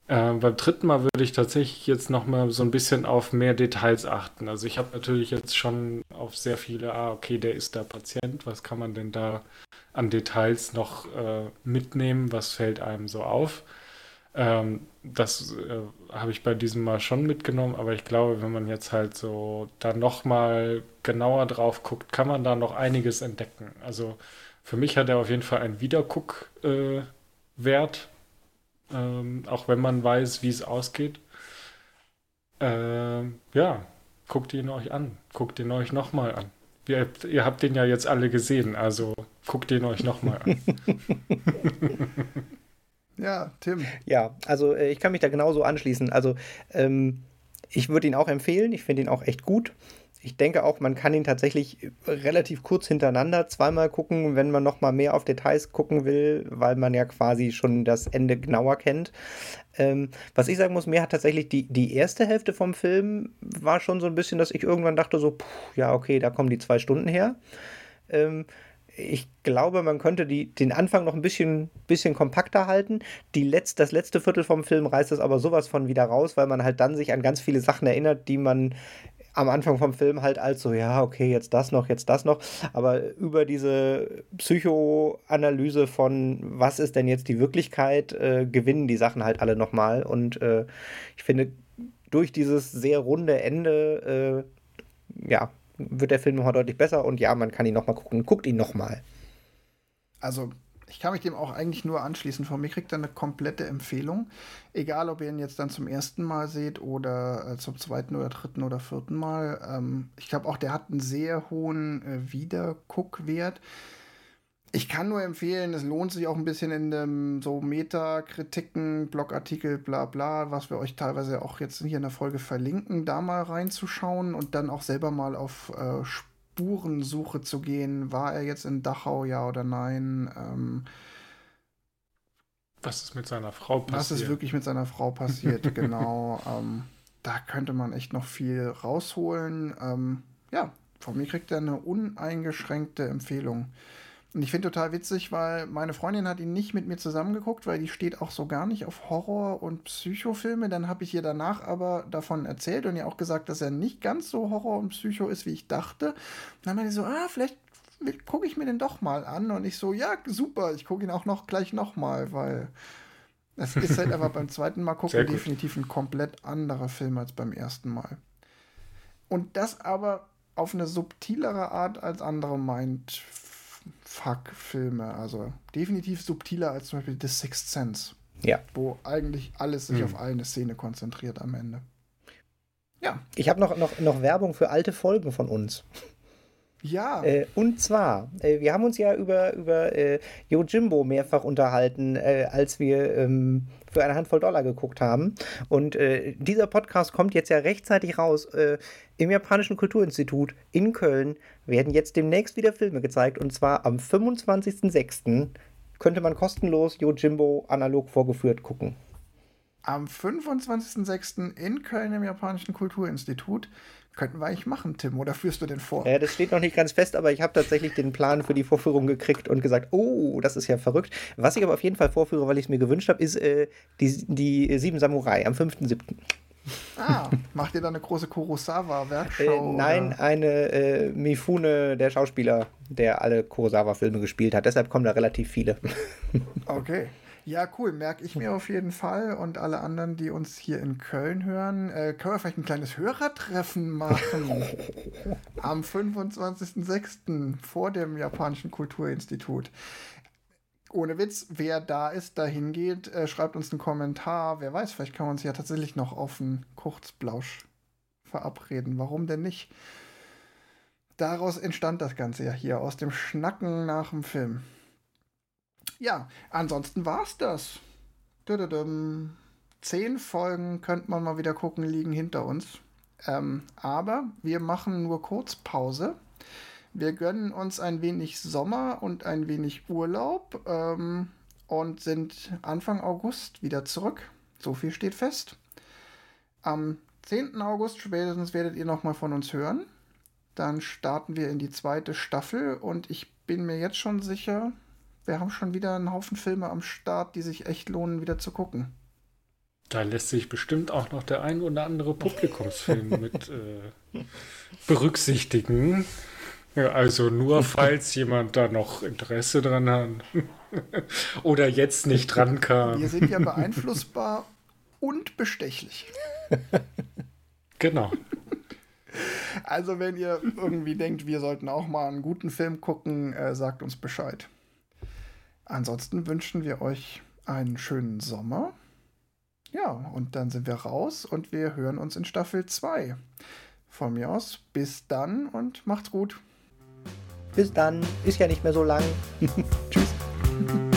Äh, beim dritten Mal würde ich tatsächlich jetzt nochmal so ein bisschen auf mehr Details achten. Also ich habe natürlich jetzt schon auf sehr viele, ah, okay, der ist der Patient, was kann man denn da an Details noch äh, mitnehmen, was fällt einem so auf? Ähm, das äh, habe ich bei diesem Mal schon mitgenommen, aber ich glaube, wenn man jetzt halt so da nochmal genauer drauf guckt, kann man da noch einiges entdecken. Also für mich hat er auf jeden Fall einen Wiederguck-Wert, äh, ähm, auch wenn man weiß, wie es ausgeht. Äh, ja, guckt ihn euch an, guckt ihn euch nochmal an. Ihr, ihr habt den ja jetzt alle gesehen, also guckt ihn euch nochmal an. (laughs) Ja, Tim. Ja, also äh, ich kann mich da genauso anschließen. Also ähm, ich würde ihn auch empfehlen. Ich finde ihn auch echt gut. Ich denke auch, man kann ihn tatsächlich relativ kurz hintereinander zweimal gucken, wenn man noch mal mehr auf Details gucken will, weil man ja quasi schon das Ende genauer kennt. Ähm, was ich sagen muss, mir hat tatsächlich die, die erste Hälfte vom Film war schon so ein bisschen, dass ich irgendwann dachte so, puh, ja okay, da kommen die zwei Stunden her. Ähm, ich glaube, man könnte die, den Anfang noch ein bisschen, bisschen kompakter halten. Die Letz-, das letzte Viertel vom Film reißt es aber sowas von wieder raus, weil man halt dann sich an ganz viele Sachen erinnert, die man am Anfang vom Film halt als so, ja, okay, jetzt das noch, jetzt das noch. Aber über diese Psychoanalyse von, was ist denn jetzt die Wirklichkeit, äh, gewinnen die Sachen halt alle nochmal. Und äh, ich finde, durch dieses sehr runde Ende, äh, ja, wird der Film nochmal deutlich besser und ja, man kann ihn nochmal gucken. Guckt ihn nochmal. Also, ich kann mich dem auch eigentlich nur anschließen. Von mir kriegt er eine komplette Empfehlung. Egal, ob ihr ihn jetzt dann zum ersten Mal seht oder äh, zum zweiten oder dritten oder vierten Mal. Ähm, ich glaube auch, der hat einen sehr hohen äh, Wiederguckwert. Ich kann nur empfehlen, es lohnt sich auch ein bisschen in dem so Metakritiken, Blogartikel, bla bla, was wir euch teilweise auch jetzt hier in der Folge verlinken, da mal reinzuschauen und dann auch selber mal auf äh, Spurensuche zu gehen. War er jetzt in Dachau, ja oder nein? Ähm, was ist mit seiner Frau passiert? Was ist wirklich mit seiner Frau passiert, (laughs) genau. Ähm, da könnte man echt noch viel rausholen. Ähm, ja, von mir kriegt er eine uneingeschränkte Empfehlung. Und ich finde total witzig, weil meine Freundin hat ihn nicht mit mir zusammengeguckt, weil die steht auch so gar nicht auf Horror- und Psychofilme. Dann habe ich ihr danach aber davon erzählt und ihr auch gesagt, dass er nicht ganz so Horror und Psycho ist, wie ich dachte. Dann meinte sie so, ah, vielleicht gucke ich mir den doch mal an. Und ich so, ja, super, ich gucke ihn auch noch gleich nochmal, weil es ist halt aber beim zweiten Mal gucken definitiv ein komplett anderer Film als beim ersten Mal. Und das aber auf eine subtilere Art als andere meint Fuck-Filme. Also definitiv subtiler als zum Beispiel The Sixth Sense. Ja. Wo eigentlich alles sich hm. auf eine Szene konzentriert am Ende. Ja. Ich habe noch, noch, noch Werbung für alte Folgen von uns. Ja. Äh, und zwar, äh, wir haben uns ja über, über äh, Yojimbo mehrfach unterhalten, äh, als wir ähm, für eine Handvoll Dollar geguckt haben. Und äh, dieser Podcast kommt jetzt ja rechtzeitig raus. Äh, Im Japanischen Kulturinstitut in Köln werden jetzt demnächst wieder Filme gezeigt. Und zwar am 25.06. könnte man kostenlos Yojimbo analog vorgeführt gucken. Am 25.06. in Köln im Japanischen Kulturinstitut Könnten wir eigentlich machen, Tim, oder führst du den vor? Ja, das steht noch nicht ganz fest, aber ich habe tatsächlich den Plan für die Vorführung gekriegt und gesagt, oh, das ist ja verrückt. Was ich aber auf jeden Fall vorführe, weil ich es mir gewünscht habe, ist äh, die, die Sieben Samurai am 5.7. Ah, macht ihr da eine große Kurosawa-Werkschau? Äh, nein, oder? eine äh, Mifune, der Schauspieler, der alle Kurosawa-Filme gespielt hat. Deshalb kommen da relativ viele. Okay. Ja, cool, merke ich mir auf jeden Fall. Und alle anderen, die uns hier in Köln hören, äh, können wir vielleicht ein kleines Hörertreffen machen. (laughs) Am 25.06. vor dem Japanischen Kulturinstitut. Ohne Witz, wer da ist, da hingeht, äh, schreibt uns einen Kommentar. Wer weiß, vielleicht kann man uns ja tatsächlich noch auf einen Kurzblausch verabreden. Warum denn nicht? Daraus entstand das Ganze ja hier, aus dem Schnacken nach dem Film. Ja, ansonsten war's das. Zehn Folgen könnte man mal wieder gucken, liegen hinter uns. Ähm, aber wir machen nur kurz Pause. Wir gönnen uns ein wenig Sommer und ein wenig Urlaub ähm, und sind Anfang August wieder zurück. So viel steht fest. Am 10. August spätestens werdet ihr nochmal von uns hören. Dann starten wir in die zweite Staffel und ich bin mir jetzt schon sicher, wir haben schon wieder einen Haufen Filme am Start, die sich echt lohnen, wieder zu gucken. Da lässt sich bestimmt auch noch der ein oder andere Publikumsfilm (laughs) mit äh, berücksichtigen. Ja, also nur falls jemand da noch Interesse dran hat (laughs) oder jetzt nicht dran kam. Wir sind ja beeinflussbar und bestechlich. (laughs) Genau. Also wenn ihr irgendwie denkt, wir sollten auch mal einen guten Film gucken, äh, sagt uns Bescheid. Ansonsten wünschen wir euch einen schönen Sommer. Ja, und dann sind wir raus und wir hören uns in Staffel 2. Von mir aus, bis dann und macht's gut. Bis dann, ist ja nicht mehr so lang. (laughs) Tschüss. (laughs)